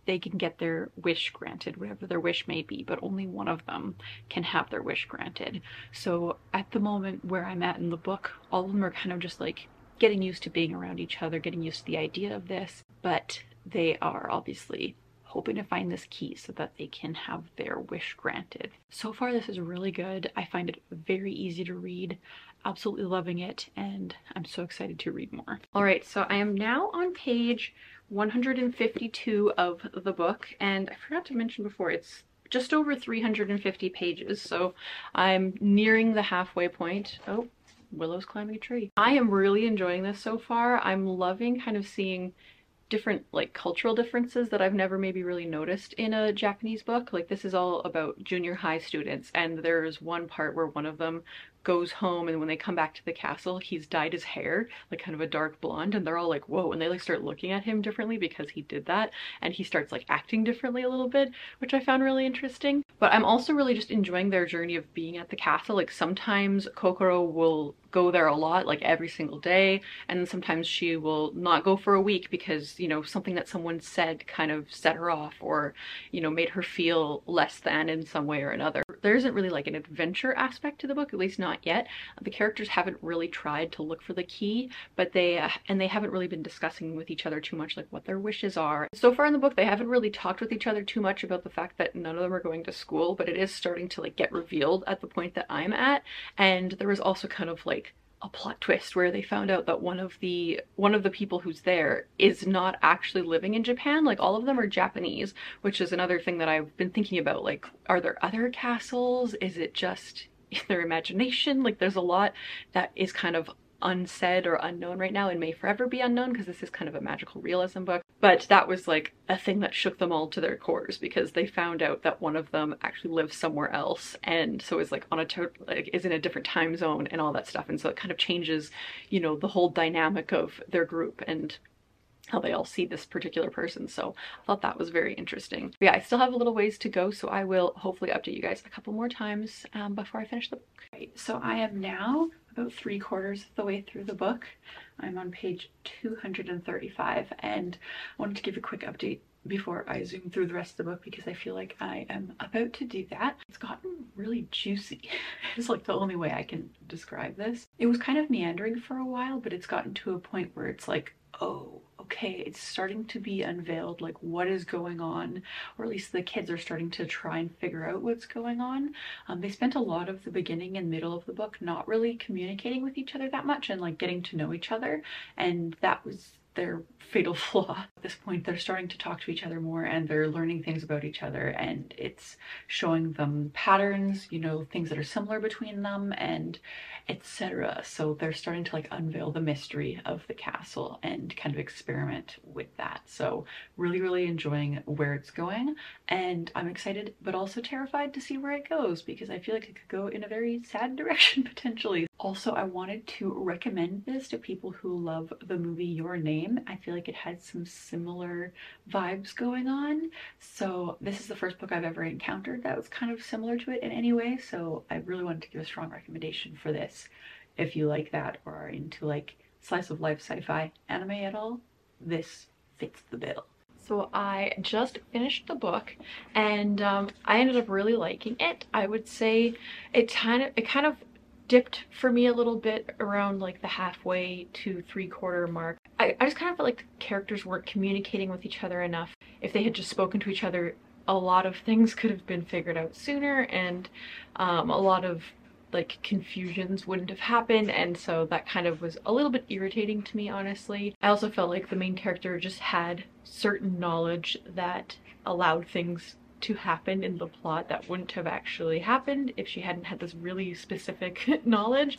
they can get their wish granted, whatever their wish may be, but only one of them can have their wish granted. So at the moment where I'm at in the book, all of them are kind of just like getting used to being around each other, getting used to the idea of this, but they are obviously hoping to find this key so that they can have their wish granted. So far, this is really good. I find it very easy to read. Absolutely loving it, and I'm so excited to read more. All right, so I am now on page 152 of the book, and I forgot to mention before, it's just over 350 pages, so I'm nearing the halfway point. Oh, Willow's climbing a tree. I am really enjoying this so far. I'm loving kind of seeing different like cultural differences that I've never maybe really noticed in a Japanese book. Like this is all about junior high students and there's one part where one of them goes home and when they come back to the castle he's dyed his hair like kind of a dark blonde and they're all like whoa and they like start looking at him differently because he did that and he starts like acting differently a little bit which I found really interesting but I'm also really just enjoying their journey of being at the castle like sometimes Kokoro will go there a lot like every single day. And sometimes she will not go for a week because you know something that someone said kind of set her off or you know made her feel less than in some way or another. There isn't really like an adventure aspect to the book at least not yet. The characters haven't really tried to look for the key but they uh, and they haven't really been discussing with each other too much like what their wishes are. So far in the book they haven't really talked with each other too much about the fact that none of them are going to school but it is starting to like get revealed at the point that i'm at. And there was also kind of like a plot twist where they found out that one of the one of the people who's there is not actually living in Japan. Like all of them are Japanese which is another thing that I've been thinking about. Like are there other castles? Is it just in their imagination? Like there's a lot that is kind of unsaid or unknown right now and may forever be unknown because this is kind of a magical realism book but that was like a thing that shook them all to their cores because they found out that one of them actually lives somewhere else and so is like on a to- like is in a different time zone and all that stuff and so it kind of changes you know the whole dynamic of their group and how they all see this particular person. So I thought that was very interesting. But yeah, I still have a little ways to go, so I will hopefully update you guys a couple more times um, before I finish the book. Right, so I am now about three quarters of the way through the book. I'm on page 235 and I wanted to give a quick update before I zoom through the rest of the book because I feel like I am about to do that. It's gotten really juicy. it's like the only way I can describe this. It was kind of meandering for a while, but it's gotten to a point where it's like, oh, okay, it's starting to be unveiled, like what is going on, or at least the kids are starting to try and figure out what's going on. Um, they spent a lot of the beginning and middle of the book not really communicating with each other that much and like getting to know each other, and that was their fatal flaw. At this point, they're starting to talk to each other more and they're learning things about each other, and it's showing them patterns, you know, things that are similar between them, and etc. So they're starting to like unveil the mystery of the castle and kind of experiment with that. So, really, really enjoying where it's going, and I'm excited but also terrified to see where it goes because I feel like it could go in a very sad direction potentially. Also, I wanted to recommend this to people who love the movie Your Name. I feel like it had some similar vibes going on. So, this is the first book I've ever encountered that was kind of similar to it in any way. So, I really wanted to give a strong recommendation for this if you like that or are into like slice of life sci fi anime at all. This fits the bill. So I just finished the book and um, I ended up really liking it. I would say it kind of it kind of dipped for me a little bit around like the halfway to three quarter mark. I, I just kind of felt like the characters weren't communicating with each other enough. If they had just spoken to each other, a lot of things could have been figured out sooner and um, a lot of like confusions wouldn't have happened and so that kind of was a little bit irritating to me honestly. I also felt like the main character just had certain knowledge that allowed things to happen in the plot that wouldn't have actually happened if she hadn't had this really specific knowledge.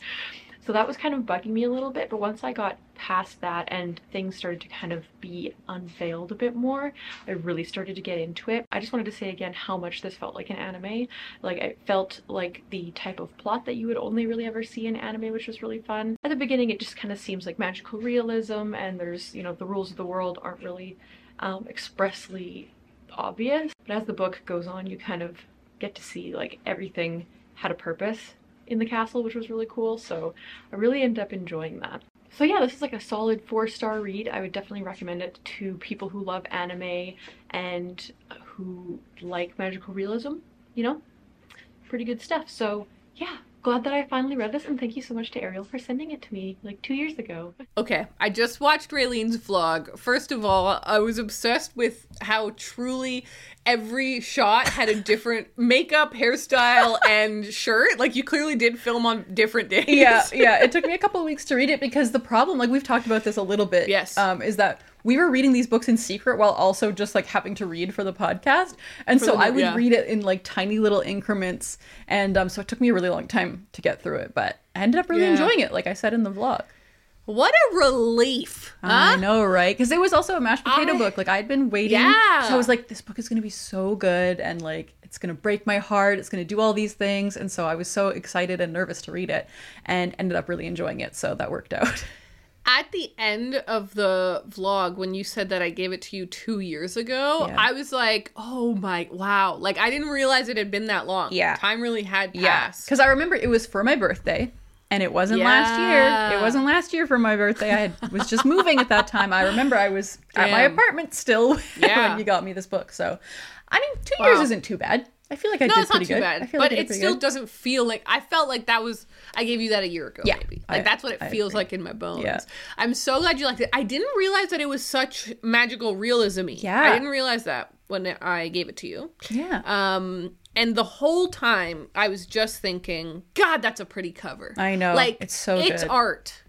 So that was kind of bugging me a little bit, but once I got past that and things started to kind of be unveiled a bit more, I really started to get into it. I just wanted to say again how much this felt like an anime. Like it felt like the type of plot that you would only really ever see in anime, which was really fun. At the beginning, it just kind of seems like magical realism and there's, you know, the rules of the world aren't really um, expressly obvious. But as the book goes on, you kind of get to see like everything had a purpose in the castle, which was really cool. So I really ended up enjoying that. So yeah, this is like a solid four star read. I would definitely recommend it to people who love anime and who like magical realism, you know? Pretty good stuff. So yeah, glad that I finally read this and thank you so much to Ariel for sending it to me like two years ago. Okay, I just watched Raeleen's vlog. First of all, I was obsessed with how truly every shot had a different makeup, hairstyle, and shirt. Like you clearly did film on different days. Yeah, yeah. It took me a couple of weeks to read it because the problem, like we've talked about this a little bit, Yes. um, is that we were reading these books in secret while also just like having to read for the podcast, and For so the- I would yeah. read it in like tiny little increments, and um, so it took me a really long time to get through it, but I ended up really Yeah. enjoying it, like I said in the vlog. What a relief. I know, right? Because it was also a mashed potato I- book. Like I'd been waiting. Yeah. So I was like, this book is gonna be so good, and like it's gonna break my heart. It's gonna do all these things, and so I was so excited and nervous to read it, and ended up really enjoying it. So that worked out. At the end of the vlog, when you said that I gave it to you two years ago, Yeah. I was like, oh my, wow. Like, I didn't realize it had been that long. Yeah. Time really had Yeah, passed. because I remember it was for my birthday, and it wasn't last year. It wasn't last year for my birthday. I had, was just moving at that time. I remember I was at my apartment still Yeah. when you got me this book. So, I mean, two years isn't too bad. I feel like I No, did it's not too good. bad. I feel But like it still good. doesn't feel like I felt like that was I gave you that a year ago, Yeah, maybe. Like I- that's what it I feels agree. like in my bones. Yeah. I'm so glad you liked it. I didn't realize that it was such magical realism Yeah. I didn't realize that when I gave it to you. Yeah. Um and the whole time I was just thinking, God, that's a pretty cover. I know. Like It's so it's good. art.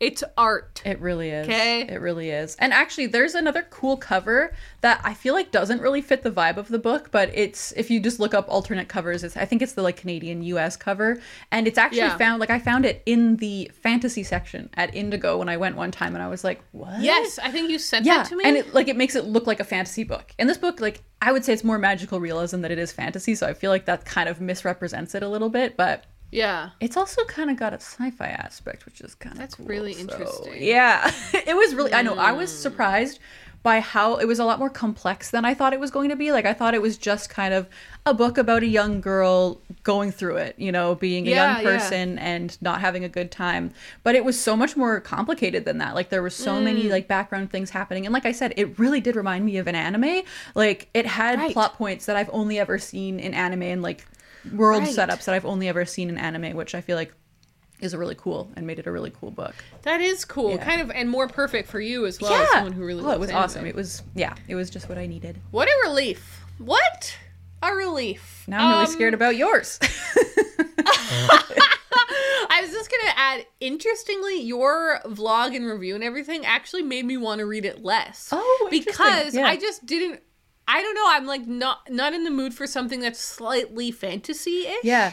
It's art. It really is. 'Kay. It really is. And actually, there's another cool cover that I feel like doesn't really fit the vibe of the book, but it's if you just look up alternate covers, it's I think it's the like Canadian US cover. And it's actually Yeah. found like I found it in the fantasy section at Indigo when I went one time and I was like, What? Yes, I think you sent Yeah. that to me. And it like it makes it look like a fantasy book. In this book, like I would say it's more magical realism than it is fantasy, so I feel like that kind of misrepresents it a little bit, but Yeah. It's also kind of got a sci-fi aspect, which is kind of That's really interesting. Yeah, it was really. I know. I was Hmm. surprised by how it was a lot more complex than I thought it was going to be. Like I thought it was just kind of a book about a young girl going through it, you know, being a Yeah, young yeah. person and not having a good time. But it was so much more complicated than that. Like there were so many Hmm. like background things happening. And like I said, it really did remind me of an anime. Like it had Right. plot points that I've only ever seen in anime and like world Right. setups that I've only ever seen in anime, which I feel like is a really cool and made it a really cool book. That is cool. Yeah. Kind of and more perfect for you as well as someone who really oh, it was anime. awesome. It was yeah, it was just what I needed. What a relief. What a relief. Now I'm really Um, scared about yours. I was just gonna add, interestingly, your vlog and review and everything actually made me want to read it less. Oh, because Yeah. I just didn't. I don't know. I'm like not not in the mood for something that's slightly fantasy-ish. yeah.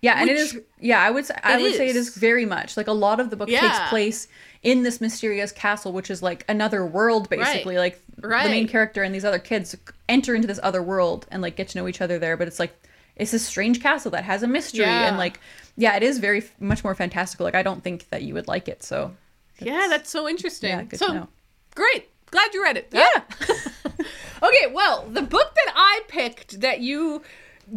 Yeah, and it is yeah, I would say I It would say it is. is very much. Like a lot of the book Yeah. takes place in this mysterious castle which is like another world basically. Like the main character and these other kids enter into this other world and like get to know each other there, but it's like it's this strange castle that has a mystery Yeah. and like yeah, it is very f- much more fantastical. Like I don't think that you would like it, so Yeah, that's so interesting. yeah, good so to know. great. Glad you read it. Yeah. okay, well, the book that I picked that you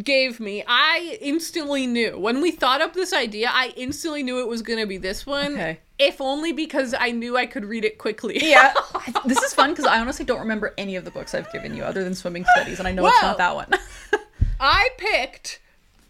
gave me, I instantly knew. When we thought up this idea, I instantly knew it was going to be this one. Okay. If only because I knew I could read it quickly. Yeah. this is fun because I honestly don't remember any of the books I've given you other than swimming studies, and I know it's not that one. I picked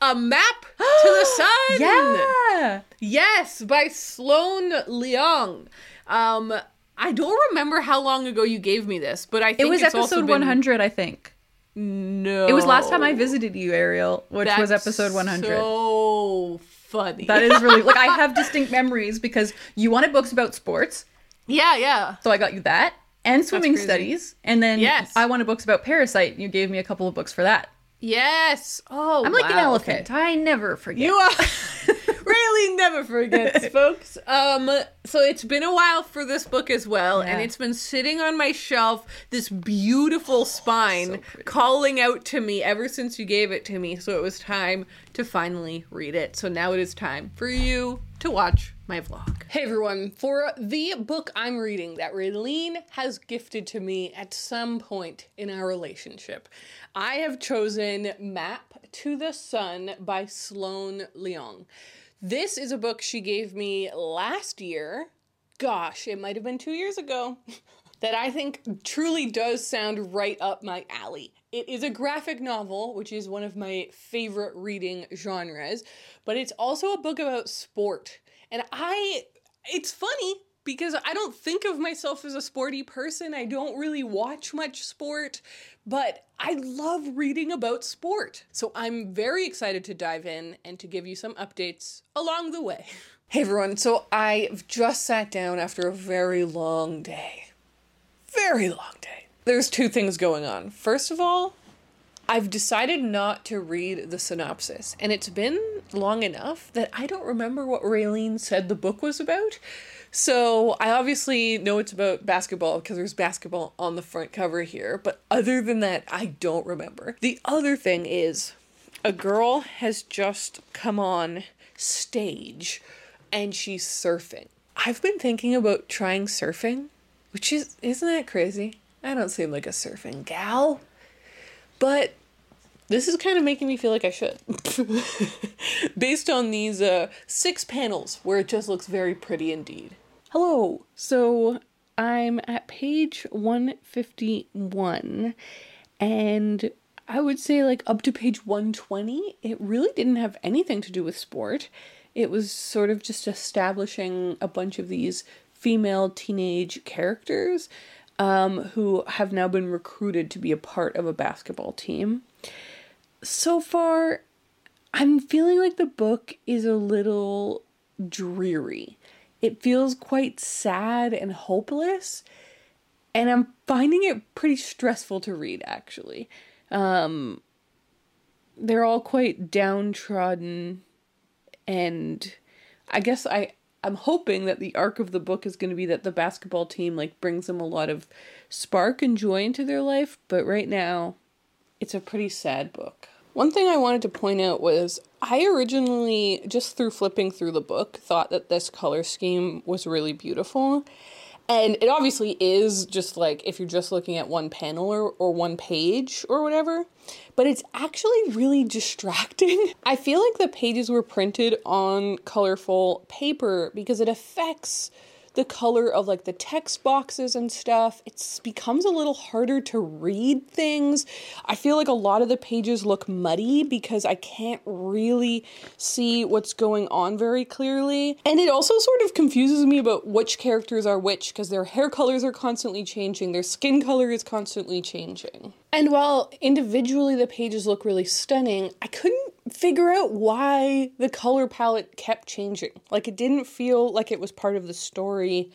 A Map to the Sun. yeah. Yes, by Sloane Leong. Um, I don't remember how long ago you gave me this, but I think It was episode been- 100, I think. No, It was last time I visited you, Ariel, which was episode 100. So funny. That is really like I have distinct memories because you wanted books about sports, yeah, yeah. so I got you that and swimming studies, and then Yes. I wanted books about parasite, and you gave me a couple of books for that. Yes. Oh, I'm like an wow, elephant. I never forget. You are really never forgets, folks. Um, so it's been a while for this book as well, and it's been sitting on my shelf, this beautiful spine pretty. calling out to me ever since you gave it to me. So it was time to finally read it. So now it is time for you to watch my vlog. Hey everyone, for the book I'm reading that Raeleen has gifted to me at some point in our relationship, I have chosen Map to the Sun by Sloane Leong. This is a book she gave me last year. Gosh, it might have been two years ago. that I think truly does sound right up my alley. It is a graphic novel, which is one of my favorite reading genres, but it's also a book about sport. And I, it's funny because I don't think of myself as a sporty person. I don't really watch much sport, but I love reading about sport. So I'm very excited to dive in and to give you some updates along the way. Hey everyone, so I've just sat down after a very long day very long day. There's two things going on. First of all, I've decided not to read the synopsis, and it's been long enough that I don't remember what Raeleen said the book was about. So I obviously know it's about basketball because there's basketball on the front cover here, but other than that, I don't remember. The other thing is a girl has just come on stage and she's surfing. I've been thinking about trying surfing, which is isn't that crazy? I don't seem like a surfing gal. But this is kind of making me feel like I should. Based on these uh, six panels where it just looks very pretty indeed. Hello. So I'm at page 151 and I would say like up to page 120, it really didn't have anything to do with sport. It was sort of just establishing a bunch of these female teenage characters um, who have now been recruited to be a part of a basketball team. So far, I'm feeling like the book is a little dreary. It feels quite sad and hopeless, and I'm finding it pretty stressful to read actually. Um, they're all quite downtrodden, and I guess I I'm hoping that the arc of the book is going to be that the basketball team like brings them a lot of spark and joy into their life, but right now it's a pretty sad book. One thing I wanted to point out was I originally, just through flipping through the book, thought that this color scheme was really beautiful. And it obviously is just like if you're just looking at one panel or, or one page or whatever, but it's actually really distracting. I feel like the pages were printed on colorful paper because it affects the color of like the text boxes and stuff. It becomes a little harder to read things. I feel like a lot of the pages look muddy because I can't really see what's going on very clearly. And it also sort of confuses me about which characters are which because their hair colors are constantly changing, their skin color is constantly changing. And while individually the pages look really stunning, I couldn't figure out why the color palette kept changing. Like it didn't feel like it was part of the story,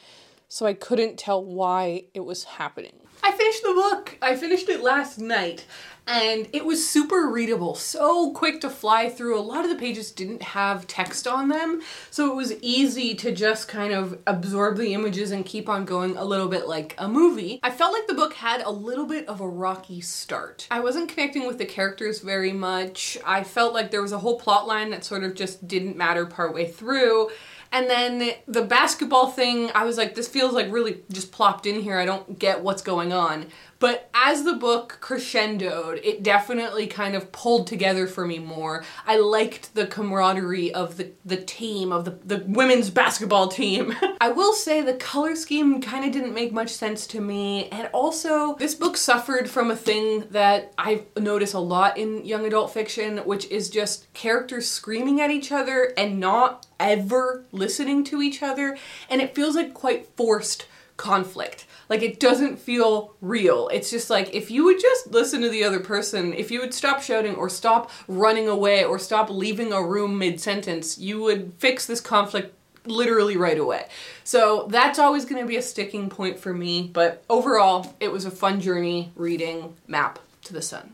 so I couldn't tell why it was happening. I finished the book. I finished it last night and it was super readable, so quick to fly through. A lot of the pages didn't have text on them, so it was easy to just kind of absorb the images and keep on going a little bit like a movie. I felt like the book had a little bit of a rocky start. I wasn't connecting with the characters very much. I felt like there was a whole plot line that sort of just didn't matter partway through. And then the basketball thing, I was like, this feels like really just plopped in here. I don't get what's going on. But as the book crescendoed, it definitely kind of pulled together for me more. I liked the camaraderie of the, the team, of the, the women's basketball team. I will say the color scheme kind of didn't make much sense to me. And also, this book suffered from a thing that I notice a lot in young adult fiction, which is just characters screaming at each other and not ever listening to each other. And it feels like quite forced conflict. Like it doesn't feel real. It's just like if you would just listen to the other person, if you would stop shouting or stop running away or stop leaving a room mid sentence, you would fix this conflict literally right away. So that's always going to be a sticking point for me, but overall, it was a fun journey reading Map to the Sun.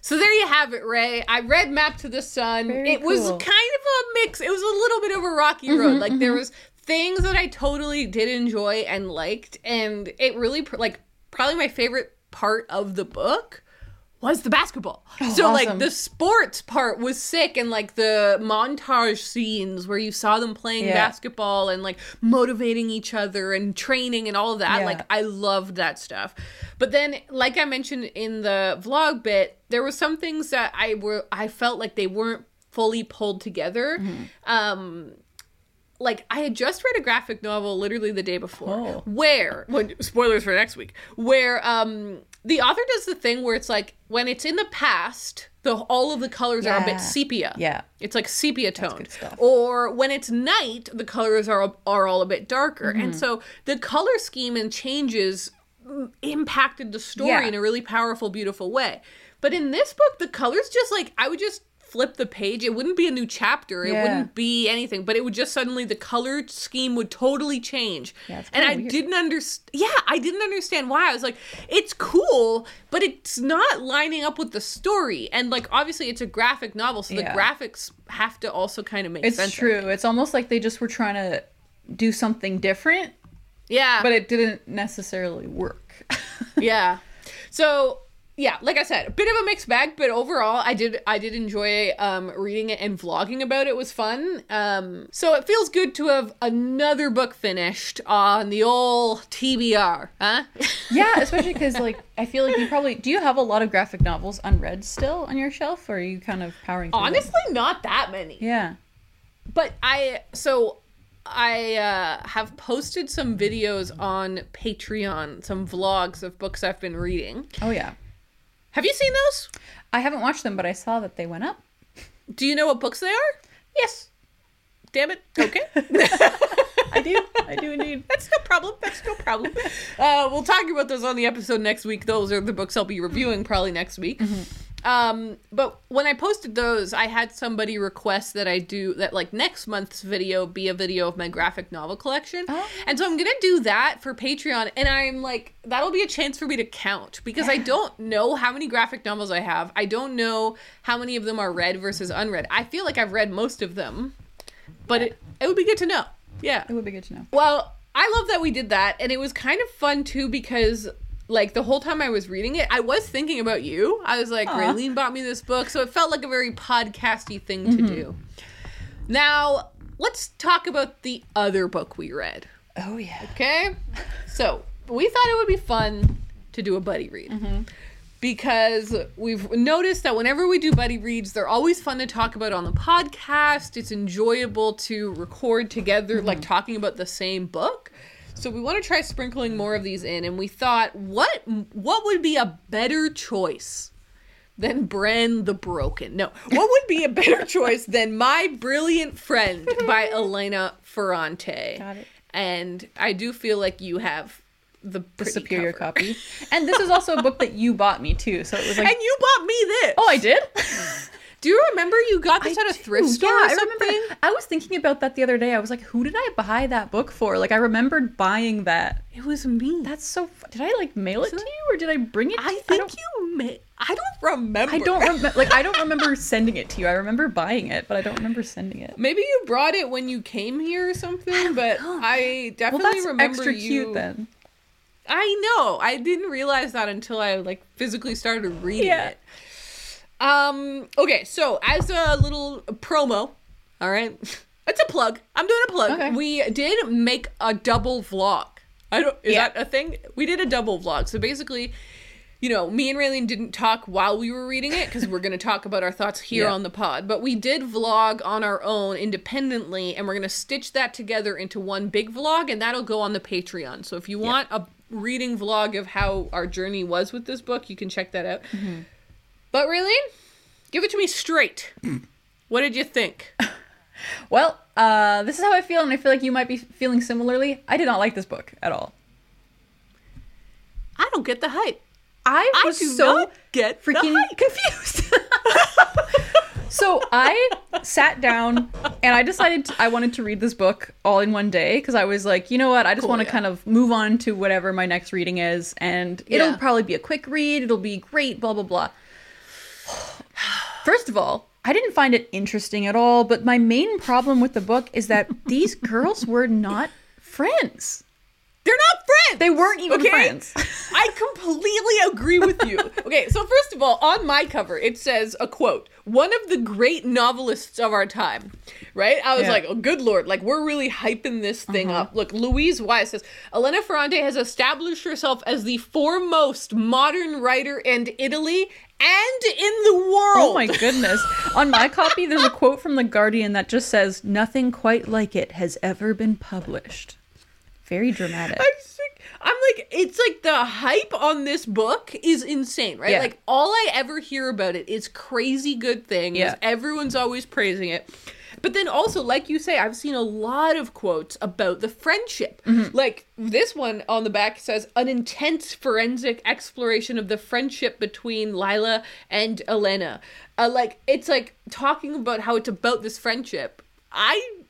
So there you have it, Ray. I read Map to the Sun. Very it was cool. kind of a mix. It was a little bit of a rocky road. Mm-hmm, like there mm-hmm. was things that I totally did enjoy and liked, and it really like probably my favorite part of the book was the basketball. so like the sports part was sick and like the montage scenes where you saw them playing Yeah. basketball and like motivating each other and training and all of that. Yeah. Like I loved that stuff. But then like I mentioned in the vlog bit, there were some things that I were I felt like they weren't fully pulled together. Mm-hmm. Um like I had just read a graphic novel literally the day before Oh. where well, spoilers for next week where um the author does the thing where it's like when it's in the past the all of the colors are a bit sepia Yeah. it's like sepia toned or when it's night the colors are are all a bit darker Mm-hmm. and so the color scheme and changes impacted the story Yeah. in a really powerful beautiful way but in this book the colors just like i would just flip the page it wouldn't be a new chapter it Yeah. wouldn't be anything but it would just suddenly the color scheme would totally change Yeah, it's and i weird. didn't understand yeah i didn't understand why i was like it's cool but it's not lining up with the story and like obviously it's a graphic novel so the Yeah. graphics have to also kind of make It's sense I true. It's almost like they just were trying to do something different, yeah but it didn't necessarily work. yeah. So yeah, like I said, a bit of a mixed bag, but overall, I did I did enjoy um, reading it and vlogging about it. was fun. Um, so it feels good to have another book finished on the old TBR, huh? yeah, especially because like I feel like you probably do. You have a lot of graphic novels unread still on your shelf, or are you kind of powering? Through them? Honestly, not that many. yeah. But I so I uh, have posted some videos on Patreon, some vlogs of books I've been reading. Oh yeah. Have you seen those? I haven't watched them, but I saw that they went up. Do you know what books they are? Yes, Damn it. Okay. I do. I do indeed. That's no problem. That's no problem. Uh, we'll talk about those on the episode next week. Those are the books I'll be reviewing probably next week. Um, but when I posted those, I had somebody request that I do that like next month's video be a video of my graphic novel collection. Oh. And so I'm gonna do that for Patreon. And I'm like, that'll be a chance for me to count because I don't know how many graphic novels I have. I don't know how many of them are read versus unread. I feel like I've read most of them, but it, it would be good to know. Yeah. It would be good to know. Well, I love that we did that, and it was kind of fun too because like the whole time I was reading it, I was thinking about you. I was like. Raeleen bought me this book, so it felt like a very podcasty thing to mm-hmm. do. Now, let's talk about the other book we read. Oh yeah. Okay? So, we thought it would be fun to do a buddy read. Mm-hmm. Because we've noticed that whenever we do buddy reads, they're always fun to talk about on the podcast. It's enjoyable to record together, like mm-hmm. talking about the same book. So we want to try sprinkling more of these in, and we thought, what what would be a better choice than Bren the Broken? No, what would be a better choice than My Brilliant Friend by Elena Ferrante? Got it. And I do feel like you have the, The superior cover. copy. And this is also a book that you bought me too. So it was like And you bought me this. Oh, I did? Do you remember you got this I at a do. thrift store Yeah, or I something? remember. I was thinking about that the other day. I was like, who did I buy that book for? Like, I remembered buying that. It was me. That's so. fu- Did I like mail it to you or did I bring it? to I think don't, you may. I don't remember. I don't remember. Like, I don't remember sending it to you. I remember buying it, but I don't remember sending it. Maybe you brought it when you came here or something, but know. I Well, definitely that's remember extra you. cute then. I know. I didn't realize that until I like physically started reading Yeah. it. Um. Okay. So as a little promo, all right, it's a plug. I'm doing a plug. Okay. We did make a double vlog. I don't. Is Yeah. that a thing? We did a double vlog. So basically. You know, me and Raylene didn't talk while we were reading it because we're going to talk about our thoughts here Yeah. on the pod. But we did vlog on our own independently, and we're going to stitch that together into one big vlog, and that'll go on the Patreon. So if you want a reading vlog of how our journey was with this book, you can check that out. But really, give it to me straight. what did you think? Well, uh, this is how I feel, and I feel like you might be feeling similarly. I did not like this book at all. I don't get the hype. I I was do so not get the freaking hype. confused. so I sat down and I decided to, I wanted to read this book all in one day because I was like, you know what, I just Cool, want to yeah. kind of move on to whatever my next reading is, and it'll Yeah. probably be a quick read. It'll be great. Blah blah blah. First of all. I didn't find it interesting at all, but my main problem with the book is that these girls were not friends. They're not friends. They weren't even Okay? friends. I completely agree with you. Okay, so first of all, on my cover, it says a quote, one of the great novelists of our time. Right? I was Yeah. like, oh, good lord, like, we're really hyping this thing uh-huh. up. Look, Louise Wise says, Elena Ferrante has established herself as the foremost modern writer in Italy and in the oh world. Oh my goodness. On my copy, there's a quote from The Guardian that just says, Nothing quite like it has ever been published. Very dramatic. I'm. I'm like, it's like the hype on this book is insane, right? Yeah. Like all I ever hear about it is crazy good things. Yeah. Everyone's always praising it. But then also, like you say, I've seen a lot of quotes about the friendship. Mm-hmm. Like this one on the back says, an intense forensic exploration of the friendship between Lila and Elena. Uh, like, it's like talking about how it's about this friendship. I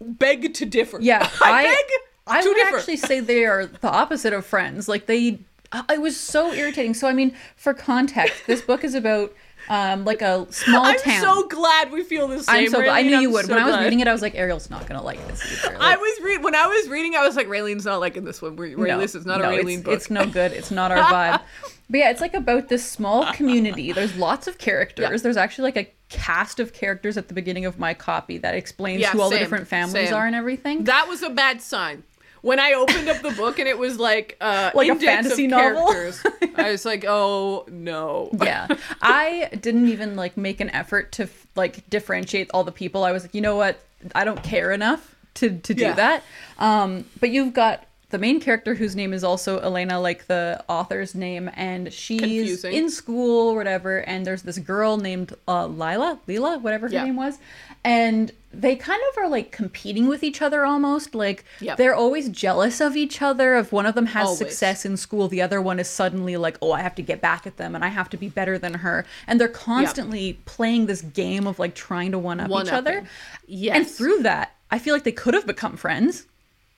beg to differ. Yeah, I, I, beg I would differ. actually say they are the opposite of friends. Like, they. uh, It was so irritating. So, I mean, for context, this book is about um, like a small town. I'm so glad we feel the same. I'm so glad. I knew you I'm would. so when I was reading it, I was like, Ariel's not gonna like this either. I was read when I was reading. I was like, Raeleen's not liking this one. Ray- Ray- this is not no, a Raeleen it's, book. It's no good. It's not our vibe. but yeah, it's like about this small community. There's lots of characters. Yeah. There's actually like a cast of characters at the beginning of my copy that explains Yeah, who all the different families same. are and everything. that was a bad sign. When I opened up the book and it was like uh, Like a fantasy novel? characters, I was like, oh no. yeah i didn't even like make an effort to like differentiate all the people i was like you know what i don't care enough to to do Yeah. that um but you've got the main character whose name is also elena like the author's name and she's Confusing. in school or whatever and there's this girl named uh lila lila whatever her Yeah. name was and they kind of are like competing with each other almost like Yep. they're always jealous of each other. If one of them has Always. success in school the other one is suddenly like oh i have to get back at them and i have to be better than her. And they're constantly playing this game of like trying to one up each other. Yes. and through that i feel like they could have become friends.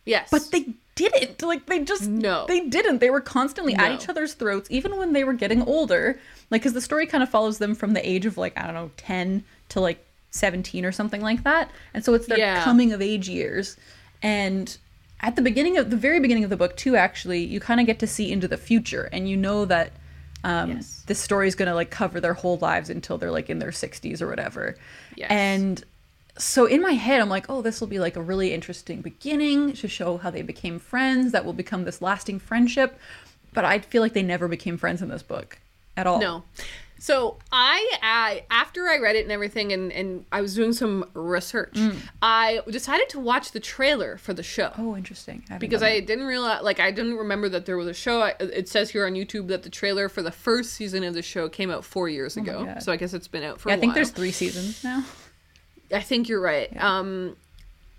Yes, but they didn't. Like they just No. they didn't. They were constantly at each other's throats even when they were getting older. Like because the story kind of follows them from the age of like i don't know 10 to like 17 or something like that and so it's their Yeah. coming of age years and at the beginning of the very beginning of the book too actually you kind of get to see into the future and you know that um, Yes. this story is going to like cover their whole lives until they're like in their 60s or whatever Yes. and so in my head i'm like oh this will be like a really interesting beginning to show how they became friends that will become this lasting friendship but i feel like they never became friends in this book at all No. So I, I after I read it and everything, and and I was doing some research, I decided to watch the trailer for the show. oh interesting I because I didn't realize, like, I didn't remember that there was a show. I, it says here on YouTube that the trailer for the first season of the show came out four years ago. Oh God. so I guess it's been out for. yeah, i think there's three seasons now I think you're right. Um,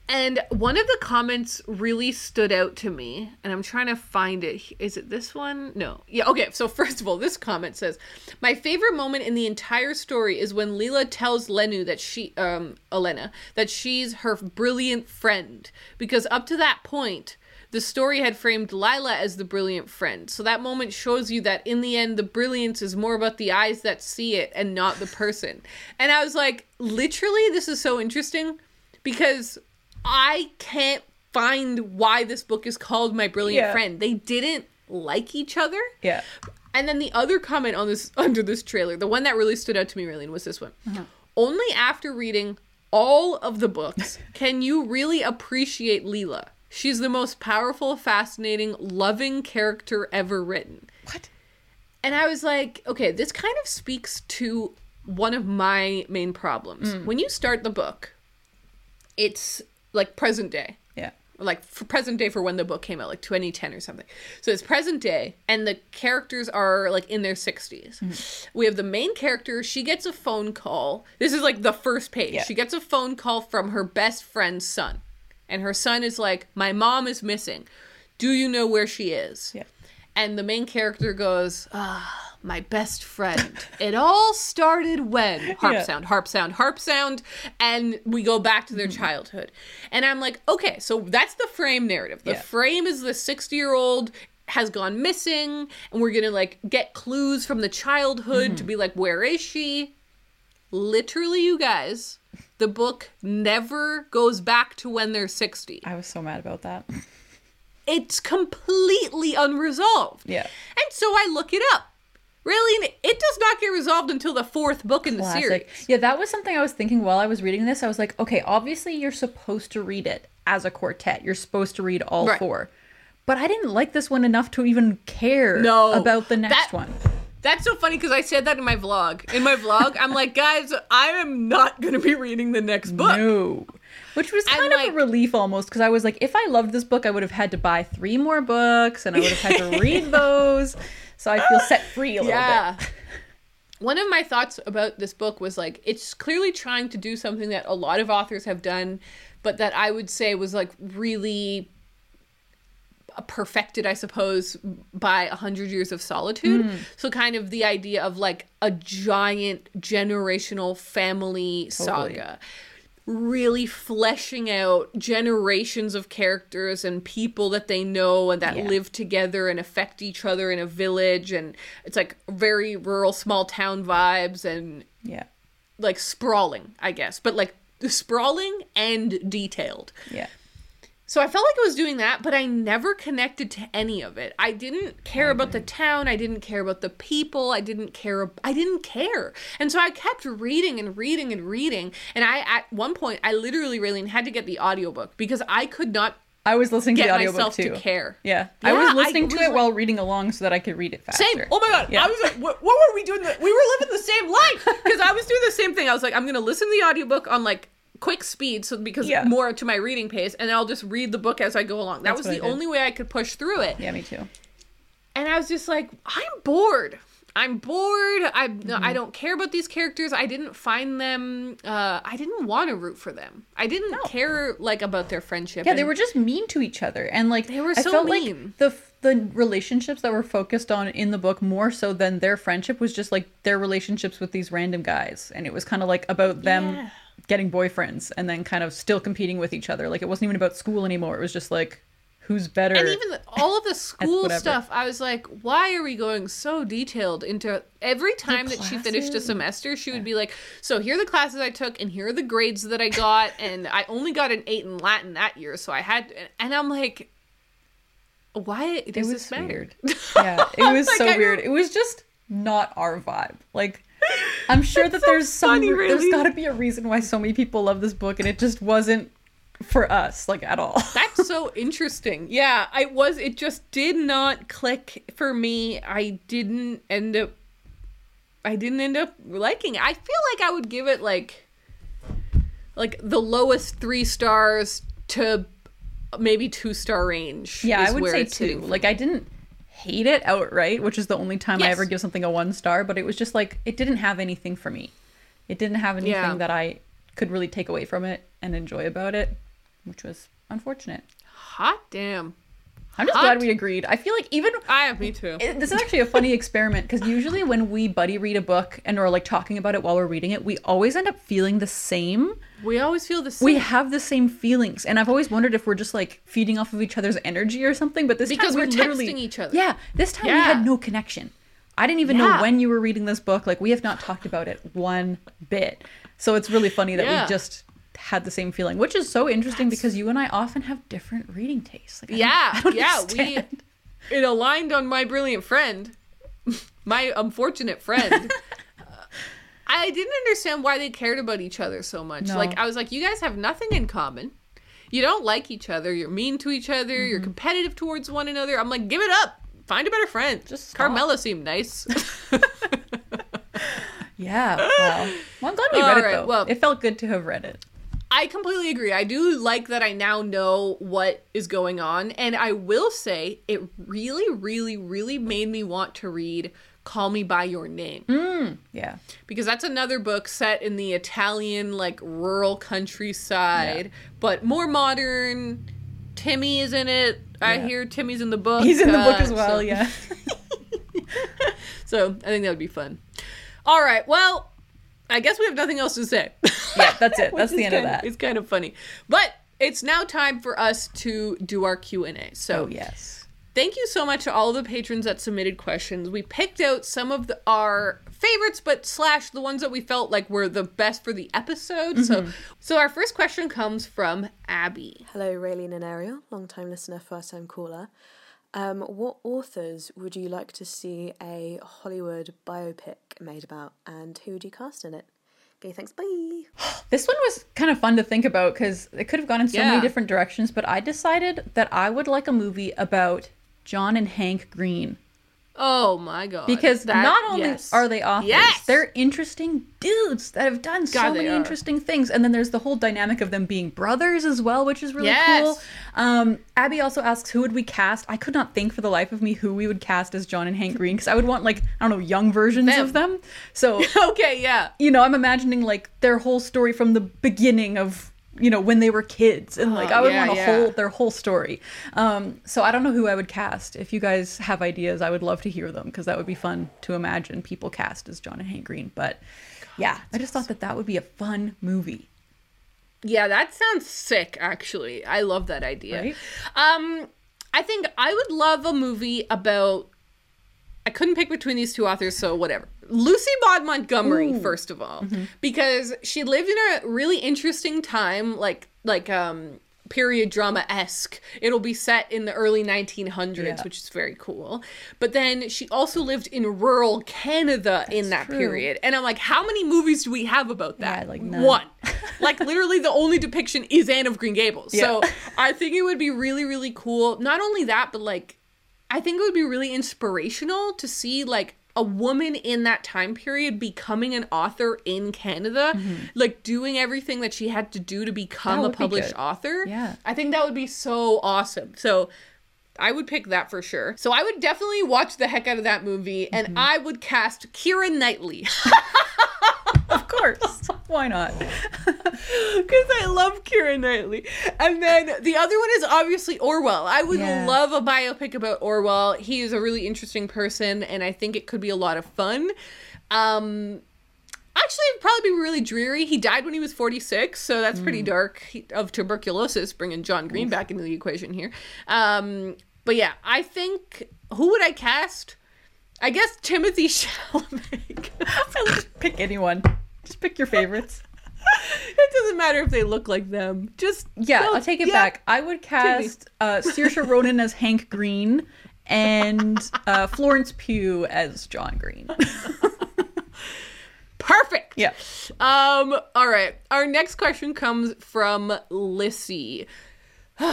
and one of the comments really stood out to me, and I'm trying to find it. Is it this one? No. Yeah. Okay. So first of all, this comment says, "My favorite moment in the entire story is when Lila tells Lenu that she, um, Elena, that she's her brilliant friend, because up to that point." The story had framed Lila as the brilliant friend. So that moment shows you that in the end, the brilliance is more about the eyes that see it and not the person. And I was like, literally, this is so interesting because I can't find why this book is called My Brilliant Yeah. Friend. They didn't like each other. yeah And then the other comment on this under this trailer, the one that really stood out to me, Raeleen, was this one. Uh-huh. Only after reading all of the books can you really appreciate Lila. She's the most powerful, fascinating, loving character ever written. what And I was like, okay, this kind of speaks to one of my main problems. Mm. When you start the book, it's like present day yeah like for present day for when the book came out, like 2010 or something. So it's present day, and the characters are like in their 60s. We have the main character. She gets a phone call. This is like the first page. Yeah. She gets a phone call from her best friend's son, and her son is like, "My mom is missing. Do you know where she is?" Yeah. And the main character goes, "Ah, my best friend. It all started when harp Yeah. sound, harp sound, harp sound, and we go back to their Mm-hmm. childhood." And I'm like, "Okay, so that's the frame narrative. The Yeah. frame is the 60-year-old has gone missing and we're going to like get clues from the childhood Mm-hmm. to be like, "Where is she?" Literally, you guys, the book never goes back to when they're 60 i was so mad about that it's completely unresolved. Yeah. And so I look it up. Really, it does not get resolved until the fourth book in the series. Yeah, that was something I was thinking while I was reading this. I was like, okay, obviously you're supposed to read it as a quartet. You're supposed to read all Right. four. But I didn't like this one enough to even care No, about the next that- one. That's so funny because I said that in my vlog. In my vlog, I'm like, guys, I am not going to be reading the next book. No. Which was And, kind of like- a relief almost because I was like, if I loved this book, I would have had to buy three more books and I would have had to read those. So I feel set free a little Yeah. bit. One of my thoughts about this book was like, it's clearly trying to do something that a lot of authors have done, but that I would say was like really perfected, I suppose, by a hundred years of solitude. Hmm. So kind of the idea of like a giant generational family Totally. saga. Really fleshing out generations of characters and people that they know and that Yeah. live together and affect each other in a village. And it's like very rural, small town vibes and Yeah. like sprawling, I guess, but like sprawling and detailed. Yeah. So I felt like I was doing that, but I never connected to any of it. I didn't care about the town. I didn't care about the people. I didn't care. I didn't care. And so I kept reading and reading and reading. And I, at one point, I literally, really had to get the audiobook because I could not I was listening to the audiobook myself too. to care. Yeah. I Yeah, was I listening to was it like- while reading along so that I could read it faster. Same. Oh my god. Yeah. I was like, what, what were we doing? The, we were living the same life because I was doing the same thing. I was like, I'm gonna listen to the audiobook on like quick speed, so because Yeah. more to my reading pace, and I'll just read the book as I go along. That That's was the only way I could push through it. Yeah, me too. And I was just like, I'm bored. I'm bored. I Mm-hmm. I don't care about these characters. I didn't find them. Uh, I didn't want to root for them. I didn't care like about their friendship. Yeah, they were just mean to each other, and like They were I so felt mean. like the the relationships that were focused on in the book more so than their friendship was just like their relationships with these random guys, and it was kind of like about them Yeah. Getting boyfriends and then kind of still competing with each other. Like it wasn't even about school anymore. It was just like who's better. and even the, all of the school stuff i was like why are we going so detailed into every time that she finished a semester she would be like so here are the classes i took and here are the grades that i got and i only got an eight in latin that year so i had and i'm like why it was this matter weird. Yeah, it was Like, so weird. It was just not our vibe. Like, I'm sure that so there's some, funny, there's really. got to be a reason why so many people love this book, and it just wasn't for us, like at all. That's so interesting. Yeah, I was. It just did not click for me. I didn't end up. I didn't end up liking it. I feel like I would give it like, like the lowest three stars to maybe two star range. Yeah, I would say two. Like. I didn't hate it outright, which is the only time I ever give something a one star, but it was just like it didn't have anything for me. It didn't have anything Yeah. that I could really take away from it and enjoy about it, which was unfortunate. hot damn. I'm just Hot. glad we agreed. I feel like even I have me too. it, this is actually a funny experiment because usually when we buddy read a book and are like talking about it while we're reading it, we always end up feeling the same. We always feel the same. We have the same feelings, and I've always wondered if we're just like feeding off of each other's energy or something. But this Because time we we're literally, texting each other. Yeah, this time we had no connection. I didn't even Yeah. know when you were reading this book. Like we have not talked about it one bit. So it's really funny that Yeah. we just had the same feeling, which is so interesting because you and I often have different reading tastes. Like, I don't- Yeah, I don't yeah, understand. we it aligned on my brilliant friend, my unfortunate friend. Uh, I didn't understand why they cared about each other so much. No. Like I was like, you guys have nothing in common. You don't like each other. You're mean to each other. You're Mm-hmm. competitive towards one another. I'm like, give it up. Find a better friend. Just stop. Carmela seemed nice. Yeah. Wow. Well, I'm glad we All read it though. well- it felt good to have read it. I completely agree. I do like that I now know what is going on. And I will say, it really, really, really made me want to read Call Me By Your Name. Yeah. Because that's another book set in the Italian, like, rural countryside, but more modern. Timmy is in it. I Yeah. hear Timmy's in the book. He's in the book uh, as well, so- yeah. So I think that would be fun. All right. Well, I guess we have nothing else to say. Yeah, that's it. That's the end of kinda- that. It's kind of funny, but it's now time for us to do our Q and A. So Oh, yes. thank you so much to all the patrons that submitted questions. We picked out some of the, our favorites, but slash the ones that we felt like were the best for the episode. Mm-hmm. So, so our first question comes from Abby. Hello, Raeleen and Ariel, long time listener, first time caller. Um, what authors would you like to see a Hollywood biopic made about, and who would you cast in it? Okay, thanks. Bye. This one was kind of fun to think about because it could have gone in so Yeah. many different directions, but I decided that I would like a movie about John and Hank Green. Oh my god! Because That- not only yes. are they authors, Yes! they're interesting dudes that have done so God, they many are. interesting things. And then there's the whole dynamic of them being brothers as well, which is really Yes. cool. Um, Abby also asks, who would we cast? I could not think for the life of me who we would cast as John and Hank Green because I would want, like, I don't know, young versions Them. of them. So, okay, yeah. you know, I'm imagining, like, their whole story from the beginning of. You know when they were kids, and like Oh, I would yeah, want to yeah. whole their whole story. Um, so I don't know who I would cast. If you guys have ideas, I would love to hear them because that would be fun to imagine people cast as John and Hank Green. But yeah, I just thought that that would be a fun movie. Yeah, that sounds sick. Actually, I love that idea. Right? Um, I think I would love a movie about. I couldn't pick between these two authors, so whatever. Lucy Maud Montgomery, first of all, because she lived in a really interesting time, like like um period drama esque. It'll be set in the early 1900s, Yeah. which is very cool. But then she also lived in rural Canada in that true. period, and I'm like, how many movies do we have about that? Yeah, like none. one. like literally the only depiction is Anne of Green Gables. So I think it would be really, really cool. Not only that, but like I think it would be really inspirational to see like a woman in that time period becoming an author in Canada, like doing everything that she had to do to become Mm-hmm. A would be published author. Yeah. I think that would be so awesome. So I would pick that for sure. So I would definitely watch the heck out of that movie and Mm-hmm. I would cast Keira Knightley. Course, why not? Because I love Keira Knightley. And then the other one is obviously Orwell. I would Yeah. love a biopic about Orwell. He is a really interesting person, and I think it could be a lot of fun. Um, Actually, it'd probably be really dreary. He died when he was 46, so that's pretty Hmm. dark he, of tuberculosis, bringing John Green back into the equation here. Um, but yeah, I think who would I cast? I guess Timothée Chalamet. I'll just pick anyone. Just pick your favorites. it doesn't matter if they look like them. Just Yeah, go- I'll take it yeah. back. I would cast uh, Saoirse Ronan as Hank Green and uh, Florence Pugh as John Green. Perfect. yeah. Um. All right. Our next question comes from Lissy.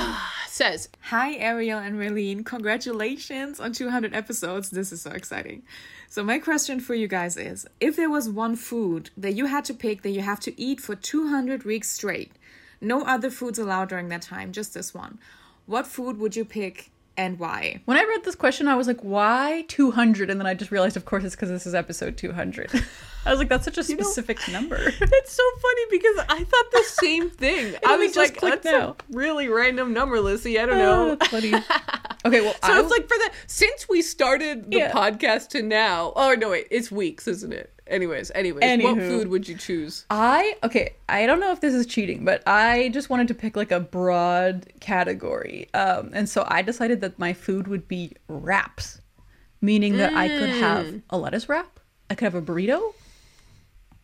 Says, Hi, Ariel and Raeleen. Congratulations on 200 episodes. This is so exciting. So, my question for you guys is if there was one food that you had to pick that you have to eat for 200 weeks straight, no other foods allowed during that time, just this one, what food would you pick and why? When I read this question, I was like, why 200? And then I just realized, of course, it's because this is episode 200. I was like, that's such a specific number. It's so funny because I thought the same thing. I was just like, that's now. a really random number, Lissy. I don't Oh, know. that's funny. Okay, well, So I, it's like for the since we started the Yeah. podcast to now. Oh no, wait, it's weeks, isn't it? Anyways, anyways, what food would you choose? I okay, I don't know if this is cheating, but I just wanted to pick like a broad category. Um and so I decided that my food would be wraps, meaning that I could have a lettuce wrap, I could have a burrito,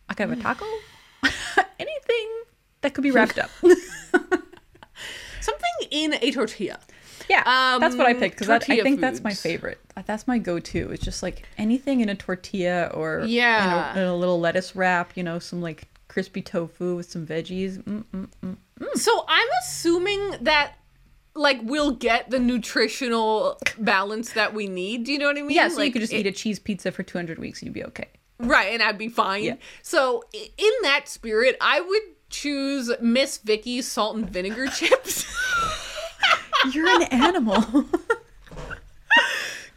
I could have a taco, anything that could be wrapped up. Something in a tortilla. Yeah, that's what I Um, picked because I think that's my favorite. Uh, that's my go-to. It's just like anything in a tortilla or in a- Yeah. in a, little lettuce wrap. You know, some like crispy tofu with some veggies. Mm-mm. So I'm assuming that like we'll get the nutritional balance that we need. Do you know what I mean? Yeah, so you Like, could just it- eat a cheese pizza for 200 weeks and you'd be okay. Right, and I'd be fine. Yeah. So in that spirit, I would choose Miss Vickie's salt and vinegar chips. You're an animal.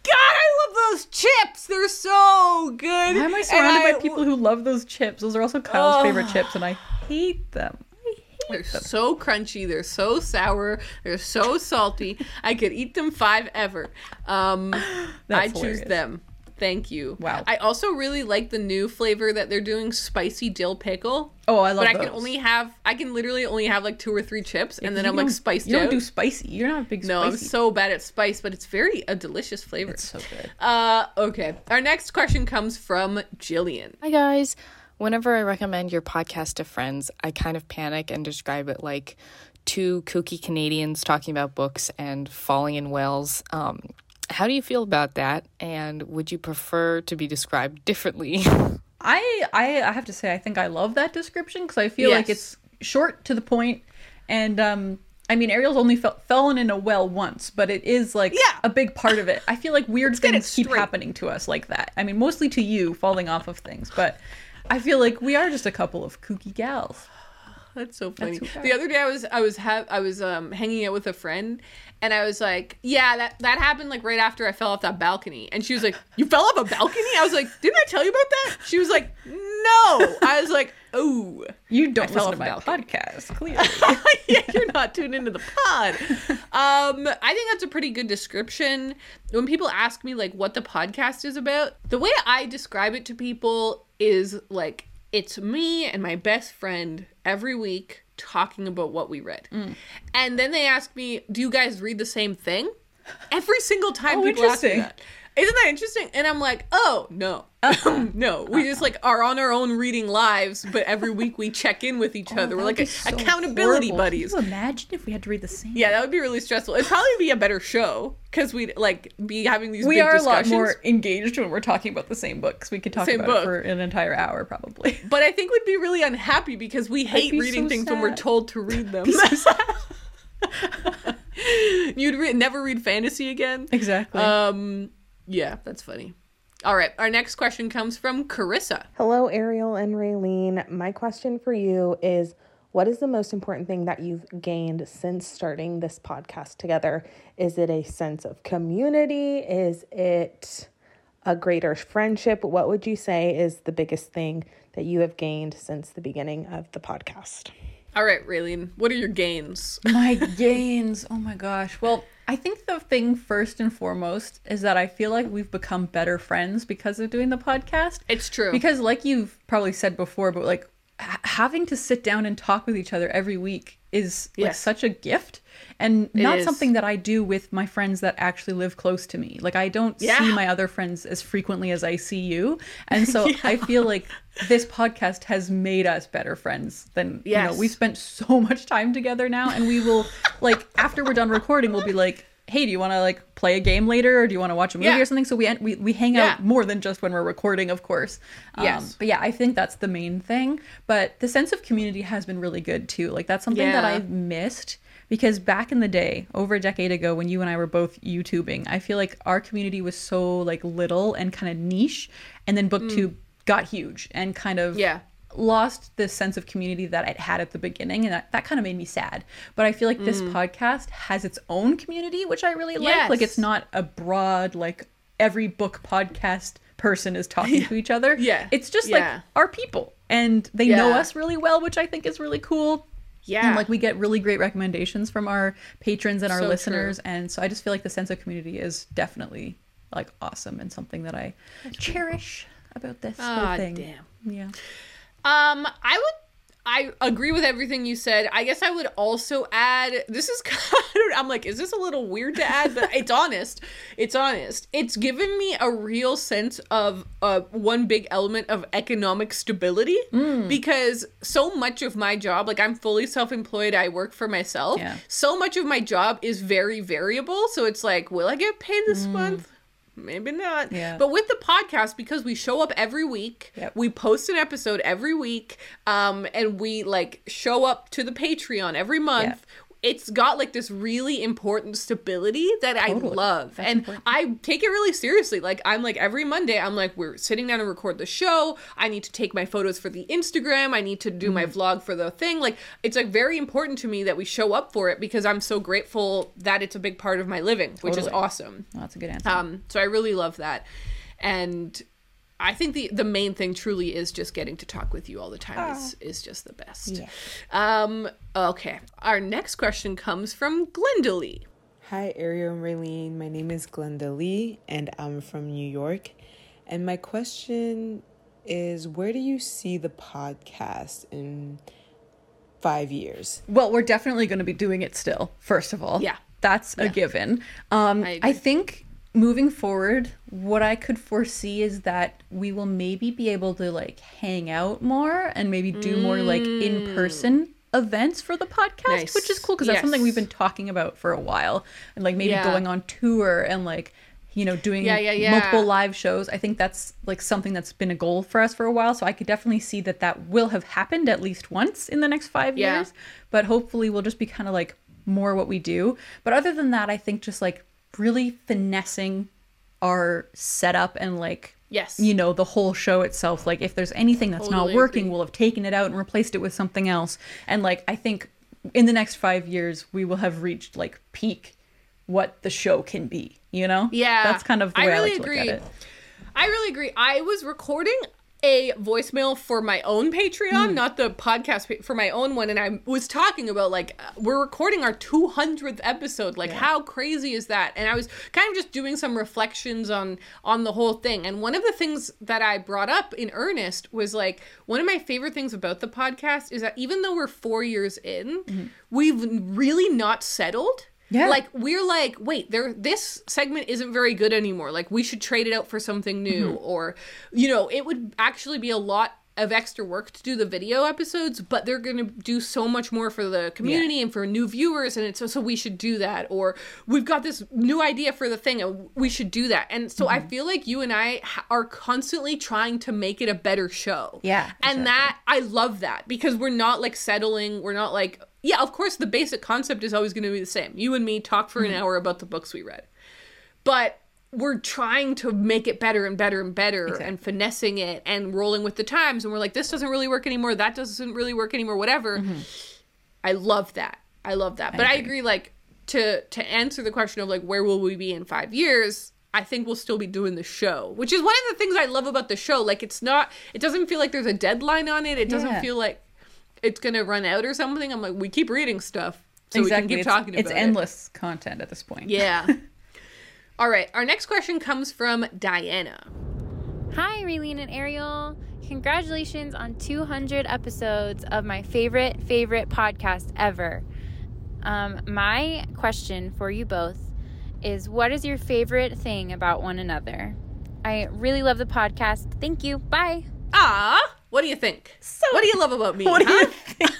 God, I love those chips. They're so good. Why am I surrounded I- by people who love those chips? Those are also Kyle's favorite chips, and I hate them. I hate them. They're them. so crunchy. They're so sour. They're so salty. I could eat them five ever. Um, I choose hilarious. them. Thank you. Wow. I also really like the new flavor that they're doing, spicy dill pickle. Oh, I love it. But I those. can only have, I can literally only have like two or three chips, and then You I'm like don't- spiced You don't out. do spicy. You're not a big no, I'm so bad at spice, but it's very a delicious flavor. It's so good. Uh, okay. Our next question comes from Jillian. Hi, guys. Whenever I recommend your podcast to friends, I kind of panic and describe it like two kooky Canadians talking about books and falling in wells. Um, how do you feel about that? And would you prefer to be described differently? I, I I have to say I think I love that description because I feel like it's short to the point, and um I mean Ariel's only fell, fallen in a well once, but it is like Yeah. a big part of it. I feel like weird things keep happening to us like that. I mean mostly to you falling off of things, but I feel like we are just a couple of kooky gals. That's so funny. we the other day I was I was ha- I was um hanging out with a friend and I was like, "Yeah, that that happened like right after I fell off that balcony." And she was like, "You fell off a balcony?" I was like, "Didn't I tell you about that?" She was like, "No." I was like, "Oh." You don't listen to my balcony. podcast, clearly. yeah, you're not tuned into the pod. Um, I think that's a pretty good description. When people ask me like what the podcast is about, the way I describe it to people is like it's me and my best friend every week talking about what we read. Mm. And then they ask me, "Do you guys read the same thing?" Every single time Oh, people ask me that. Isn't that interesting? And I'm like, oh no, no. We just like are on our own reading lives, but every week we check in with each other. We're like That'd so accountability horrible. buddies. Can you imagine if we had to read the same? Yeah, that would be really stressful. It'd probably be a better show because we'd like be having these. we big are a lot more engaged when we're talking about the same books. We could talk Same about book. it for an entire hour, probably. But I think we'd be really unhappy because we hate be reading so things when we're told to read them. You'd re- never read fantasy again. Exactly. Um, yeah, that's funny. All right, our next question comes from Carissa. Hello, Ariel and Raeleen. My question for you is what is the most important thing that you've gained since starting this podcast together? Is it a sense of community? Is it a greater friendship? What would you say is the biggest thing that you have gained since the beginning of the podcast? All right, Raeleen, what are your gains? My gains. Oh my gosh. Well, I think the thing first and foremost is that I feel like we've become better friends because of doing the podcast. It's true. Because, like you've probably said before, but like h- having to sit down and talk with each other every week is like Yes. such a gift and not is. something that I do with my friends that actually live close to me. Like I don't Yeah. see my other friends as frequently as I see you. And so I feel like this podcast has made us better friends than you know, we've spent so much time together now and we will like after we're done recording we'll be like hey do you want to like play a game later or do you want to watch a movie Yeah. or something so we we, we hang Yeah. out more than just when we're recording of course um, Yes. but yeah i think that's the main thing but the sense of community has been really good too like that's something that i've missed because back in the day over a decade ago when you and i were both youtubing i feel like our community was so like little and kind of niche and then booktube got huge and kind of Mm. Yeah. lost the sense of community that it had at the beginning and that, that kind of made me sad but i feel like this podcast has its own community which i really like like Mm. It's not a broad like every book podcast person is talking to each other Yeah. it's just Yeah. like our people and they know us really well which i think is really cool Yeah. and like we get really great recommendations from our patrons and our So listeners and so i just feel like the sense of community is definitely like awesome and something that i cherish about this Ah, whole thing damn. yeah Um, I would. I agree with everything you said. I guess I would also add. This is kind of. I'm like, is this a little weird to add? But it's honest. It's honest. It's given me a real sense of uh, one big element of economic stability Mm. because so much of my job, like I'm fully self-employed. I work for myself. Yeah. So much of my job is very variable. So it's like, will I get paid this month? Maybe not. Yeah. But with the podcast, because we show up every week, Yep. we post an episode every week, um, and we like show up to the Patreon every month. It's got like this really important stability that I love. That's and important. I take it really seriously. Like I'm like every Monday, I'm like, we're sitting down to record the show. I need to take my photos for the Instagram. I need to do my Mm-hmm. vlog for the thing. Like it's like very important to me that we show up for it because I'm so grateful that it's a big part of my living, which is awesome. That's a good answer Um, so I really love that, and I think the the main thing truly is just getting to talk with you all the time is is just the best. Um, okay, our next question comes from Glenda Lee. Hi, Ariel and Raeleen. My name is Glenda Lee, and I'm from New York. And my question is where do you see the podcast in five years? Well, we're definitely going to be doing it still, first of all. Yeah. That's a given. Um, I I, think moving forward, what I could foresee is that we will maybe be able to like hang out more and maybe do more like in person events for the podcast, Mm. Nice. which is cool because that's something we've been talking about for a while. And like maybe Yeah. going on tour and like, you know, doing Yeah, yeah, yeah. multiple live shows. I think that's like something that's been a goal for us for a while. So I could definitely see that that will have happened at least once in the next five years. But hopefully we'll just be kind of like more what we do. But other than that, I think just like really finessing our setup and like Yes. you know the whole show itself like if there's anything that's Totally not working agree. we'll have taken it out and replaced it with something else and like i think in the next five years we will have reached like peak what the show can be you know Yeah, that's kind of the I way i, really like to agree. look at it I really agree. I was recording a voicemail for my own Patreon, Hmm. not the podcast for my own one, and I was talking about like uh, we're recording our 200th episode. Like how crazy is that? And I was kind of just doing some reflections on on the whole thing. And one of the things that I brought up in earnest was like one of my favorite things about the podcast is that even though we're 4 years in, we've really not settled. Yeah. Like we're like, wait, there this segment isn't very good anymore. Like we should trade it out for something new mm-hmm. or you know, it would actually be a lot of extra work to do the video episodes, but they're going to do so much more for the community and for new viewers and it's so, so we should do that or we've got this new idea for the thing and we should do that. And so I mm-hmm. feel like you and I are constantly trying to make it a better show. Yeah, And that I love that because we're not like settling, we're not like yeah, of course the basic concept is always going to be the same. You and me talk for an hmm. hour about the books we read. But we're trying to make it better and better and better and finessing it and rolling with the times and we're like this doesn't really work anymore, that doesn't really work anymore, whatever. Mm-hmm. I love that. I love that. But I agree like to to answer the question of like where will we be in 5 years? I think we'll still be doing the show, which is one of the things I love about the show. Like it's not it doesn't feel like there's a deadline on it. It doesn't Yeah. feel like it's gonna run out or something. I'm like, we keep reading stuff, so we can keep it's, talking about it's it. endless content at this point. Yeah. All right. Our next question comes from Diana. Hi, Raeleen and Ariel. Congratulations on 200 episodes of my favorite, favorite podcast ever. Um, my question for you both is what is your favorite thing about one another? I really love the podcast. Thank you. Bye. Ah, what do you think? what do you love about me? What do you think?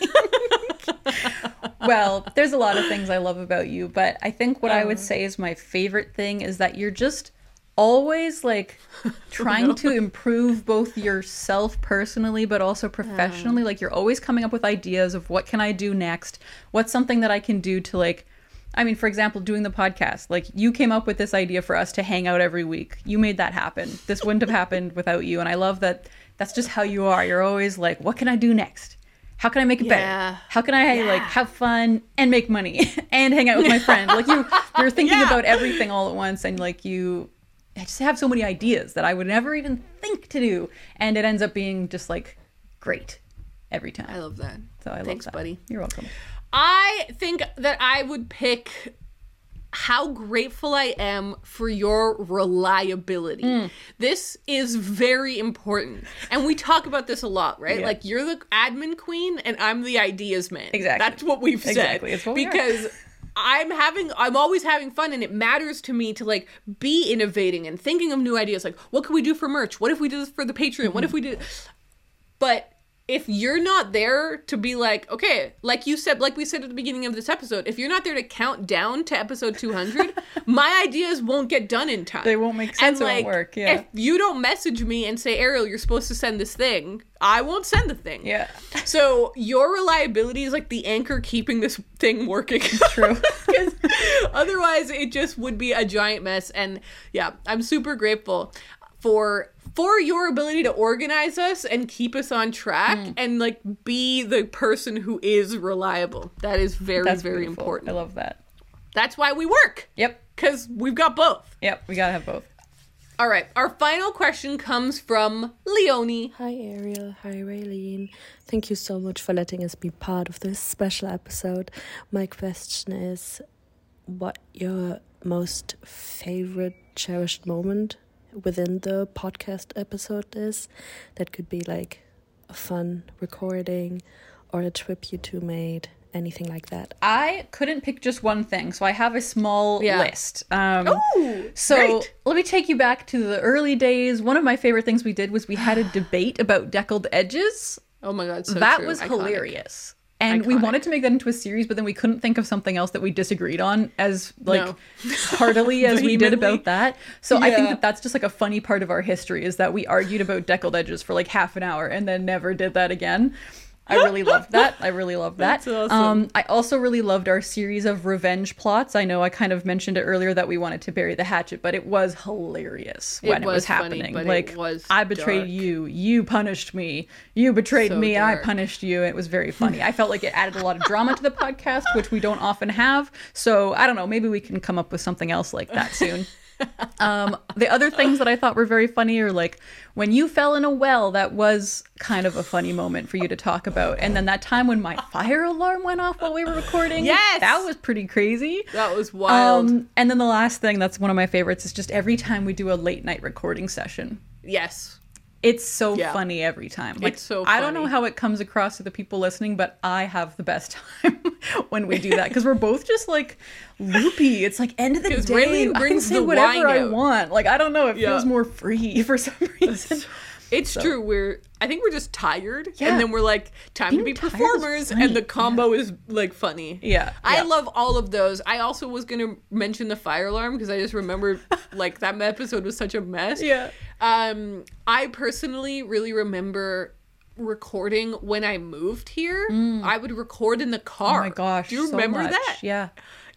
well, there's a lot of things I love about you, but I think what I would oh. say is my favorite thing is that you're just always like trying to improve both yourself personally but also professionally. Like you're always coming up with ideas of what can I do next? What's something that I can do to like I mean for example doing the podcast. Like you came up with this idea for us to hang out every week. You made that happen. This wouldn't have happened without you and I love that that's just how you are you're always like what can I do next how can I make it Yeah. better? How can I like have fun and make money and hang out with my friend? Like you, you're thinking Yeah. about everything all at once, and like you, I just have so many ideas that I would never even think to do, and it ends up being just like great every time. I love that. so I love Thanks, that. buddy. You're welcome. I think that I would pick how grateful I am for your reliability. Mm. This is very important. And we talk about this a lot, right? Yeah. Like you're the admin queen and I'm the ideas man. Exactly. That's what we've said. Exactly. It's what because I'm having I'm always having fun and it matters to me to like be innovating and thinking of new ideas like what can we do for merch? What if we do this for the Patreon? What if we do but if you're not there to be like, okay, like you said, like we said at the beginning of this episode, if you're not there to count down to episode 200, my ideas won't get done in time. They won't make sense, it won't work, yeah. If you don't message me and say, Ariel, you're supposed to send this thing, I won't send the thing. Yeah, So your reliability is like the anchor keeping this thing working. true. 'Cause otherwise it just would be a giant mess and yeah i'm super grateful for for your ability to organize us and keep us on track Mm. and like be the person who is reliable that is very That's very beautiful. important I love that. that's why we work Yep, because we've got both yep. We gotta have both. all right our final question comes from leonie Hi Ariel, hi Raeleen. Thank you so much for letting us be part of this special episode. My question is what your most favorite cherished moment within the podcast episode is? That could be like a fun recording or a trip you two made, anything like that. I couldn't pick just one thing, so I have a small Yeah. list. Um, Ooh, so great. let me take you back to the early days. One of my favorite things we did was we had a debate about deckled edges. oh my god so that true. was Iconic. hilarious. And we wanted to make that into a series, but then we couldn't think of something else that we disagreed on as like No. heartily as we did about that. So I think that that's just like a funny part of our history is that we argued about deckled edges for like half an hour and then never did that again. I really loved that. I really loved that. Awesome. Um, I also really loved our series of revenge plots. I know I kind of mentioned it earlier that we wanted to bury the hatchet, but it was hilarious It when it was, was funny, happening. it like was I betrayed dark. you, you punished me, you betrayed So me, I punished you. It was very funny. I felt like it added a lot of drama to the podcast, which we don't often have. So I don't know. Maybe we can come up with something else like that soon. Um, the other things that I thought were very funny are like when you fell in a well, that was kind of a funny moment for you to talk about. And then that time when my fire alarm went off while we were recording. Yes! That was pretty crazy. that was wild Um, and then the last thing that's one of my favorites is just every time we do a late night recording session. yes It's so Yeah. funny every time. Like, It's so I don't know how it comes across to the people listening, but I have the best time when we do that because we're both just like loopy. It's like end of the day. Raeleen I can say whatever I want. Like I don't know. It Yeah. feels more free for some reason. It's true. We're I think we're just tired, Yeah. and then we're like time to be performers, and the combo is like funny. Yeah, I yeah. love all of those. I also was gonna mention the fire alarm because I just remembered like that episode was such a mess. Yeah. Um, I personally really remember recording when I moved here. I would record in the car. Oh my gosh. Do you so remember much. that? Yeah.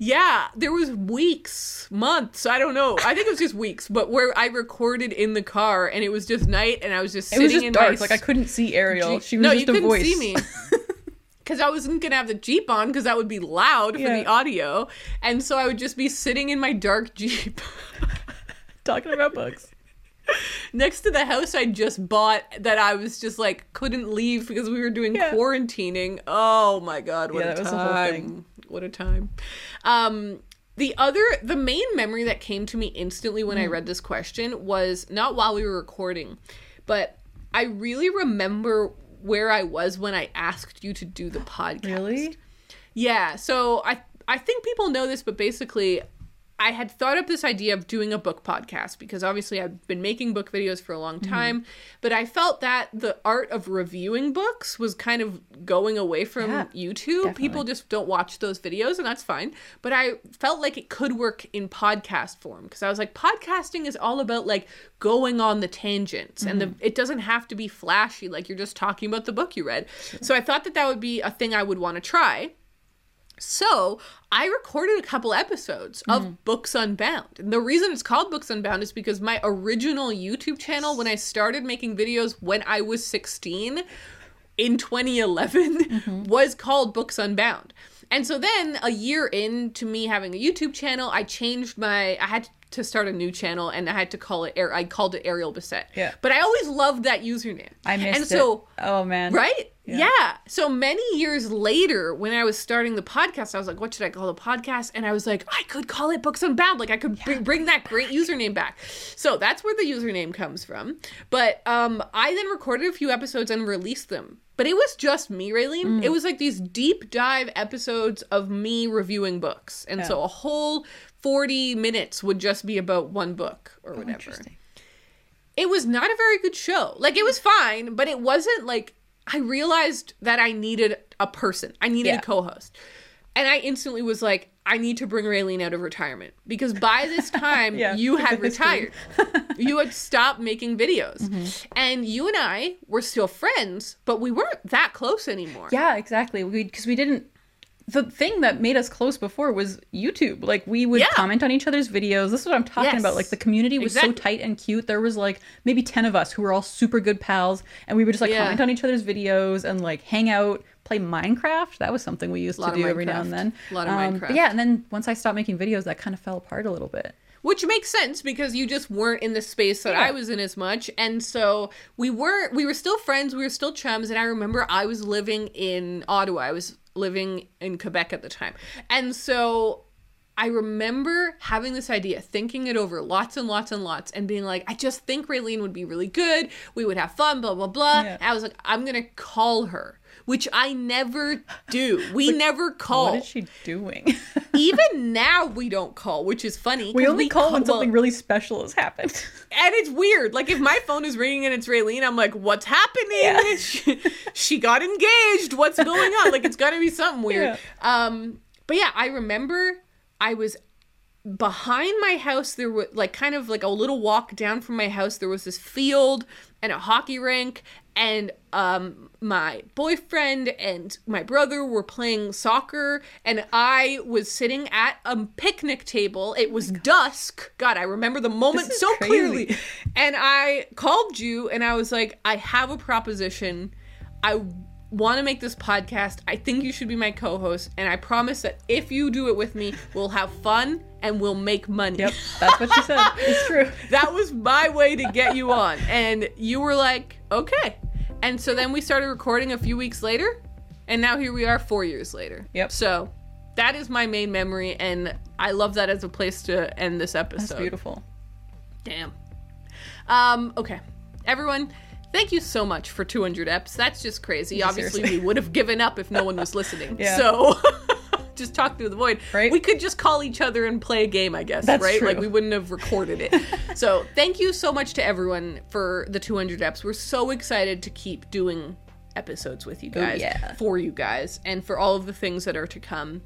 Yeah, there was weeks, months, I don't know. I think it was just weeks, but where I recorded in the car and it was just night and I was just It sitting was just in dark. my Like I couldn't see Ariel. Jeep- She was no, just you a couldn't voice. see me. Because I wasn't gonna have the Jeep on because that would be loud for Yeah. the audio, and so I would just be sitting in my dark Jeep, talking about books. next to the house I just bought that I was just like couldn't leave because we were doing Yeah. quarantining. Oh my god, what Yeah, a that was the whole time. What a time. Um the other the main memory that came to me instantly when I Hmm. read this question was not while we were recording, but I really remember where I was when I asked you to do the podcast. Really? Yeah, so I I think people know this, but basically, I had thought up this idea of doing a book podcast because obviously I've been making book videos for a long Mm-hmm. time, but I felt that the art of reviewing books was kind of going away from Yeah, YouTube. People just don't watch those videos, and that's fine. But I felt like it could work in podcast form because I was like, podcasting is all about like going on the tangents, and Mm-hmm. the, it doesn't have to be flashy. Like you're just talking about the book you read. So I thought that that would be a thing I would want to try. So I recorded a couple episodes of hmm. Books Unbound. And the reason it's called Books Unbound is because my original YouTube channel, when I started making videos when I was 16 in 2011, mm-hmm. was called Books Unbound. And so then a year into me having a YouTube channel, I changed my, I had to start a new channel and I had to call it, I called it Ariel Bissett. Yeah. But I always loved that username. I missed And so, it. Oh man. Right? Yeah. So many years later, when I was starting the podcast, I was like, what should I call the podcast? And I was like, I could call it Books Unbound. Like, I could bring, bring that great username back. So that's where the username comes from. But um, I then recorded a few episodes and released them. But it was just me, Raeleen. Mm. It was like these deep dive episodes of me reviewing books. And so a whole 40 minutes would just be about one book or whatever Interesting. it was not a very good show. Like it was fine, but it wasn't like I realized that I needed a person. I needed Yeah. a co-host. And I instantly was like, I need to bring Raeleen out of retirement because by this time Yeah, you had retired. you had stopped making videos. Mm-hmm. And you and I were still friends, but we weren't that close anymore. Yeah, exactly. We because we didn't. The thing that made us close before was YouTube. Like we would Yeah. comment on each other's videos. This is what I'm talking Yes. about. Like the community was Exactly. so tight and cute. There was like maybe ten of us who were all super good pals, and we would just like Yeah. comment on each other's videos and like hang out, play Minecraft. That was something we used to do every now and then. Lot of Um, Minecraft. Yeah, and then once I stopped making videos, that kind of fell apart a little bit. which makes sense because you just weren't in the space that Yeah. I was in as much and so we weren't we were still friends we were still chums and I remember I was living in Ottawa I was living in Quebec at the time and so I remember having this idea, thinking it over lots and lots and lots, and being like, I just think Raeleen would be really good. We would have fun, blah, blah, blah. Yeah. I was like, I'm going to call her, which I never do. We never call. What is she doing? Even now, we don't call, which is funny. We only call when well, something really special has happened. and it's weird. Like if my phone is ringing and it's Raeleen, I'm like, "What's happening? She, she got engaged. What's going on? Like it's got to be something weird." Um, but yeah, I remember I was behind my house. There was like kind of like a little walk down from my house. There was this field and a hockey rink, and um, my boyfriend and my brother were playing soccer, and I was sitting at a picnic table. It was dusk. God, I remember the moment so crazy. clearly. And I called you, and I was like, I have a proposition. I want to make this podcast. I think you should be my co-host, and I promise that if you do it with me, we'll have fun and we'll make money. yep, that's what she said. It's true. that was my way to get you on. And you were like, okay. And so then we started recording a few weeks later, and now here we are 4 years later. Yep. So that is my main memory and I love that as a place to end this episode. That's beautiful. Damn. Um, okay. Everyone, thank you so much for 200 eps. That's just crazy. Yeah, Obviously, seriously. we would have given up if no one was listening. Yeah. So just talk through the void. Right. We could just call each other and play a game, I guess, That's right? true. Like we wouldn't have recorded it. so, thank you so much to everyone for the 200 eps. We're so excited to keep doing episodes with you guys, yeah. for you guys, and for all of the things that are to come.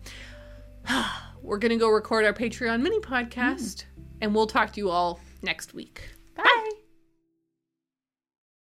We're going to go record our Patreon mini podcast, mm. and we'll talk to you all next week.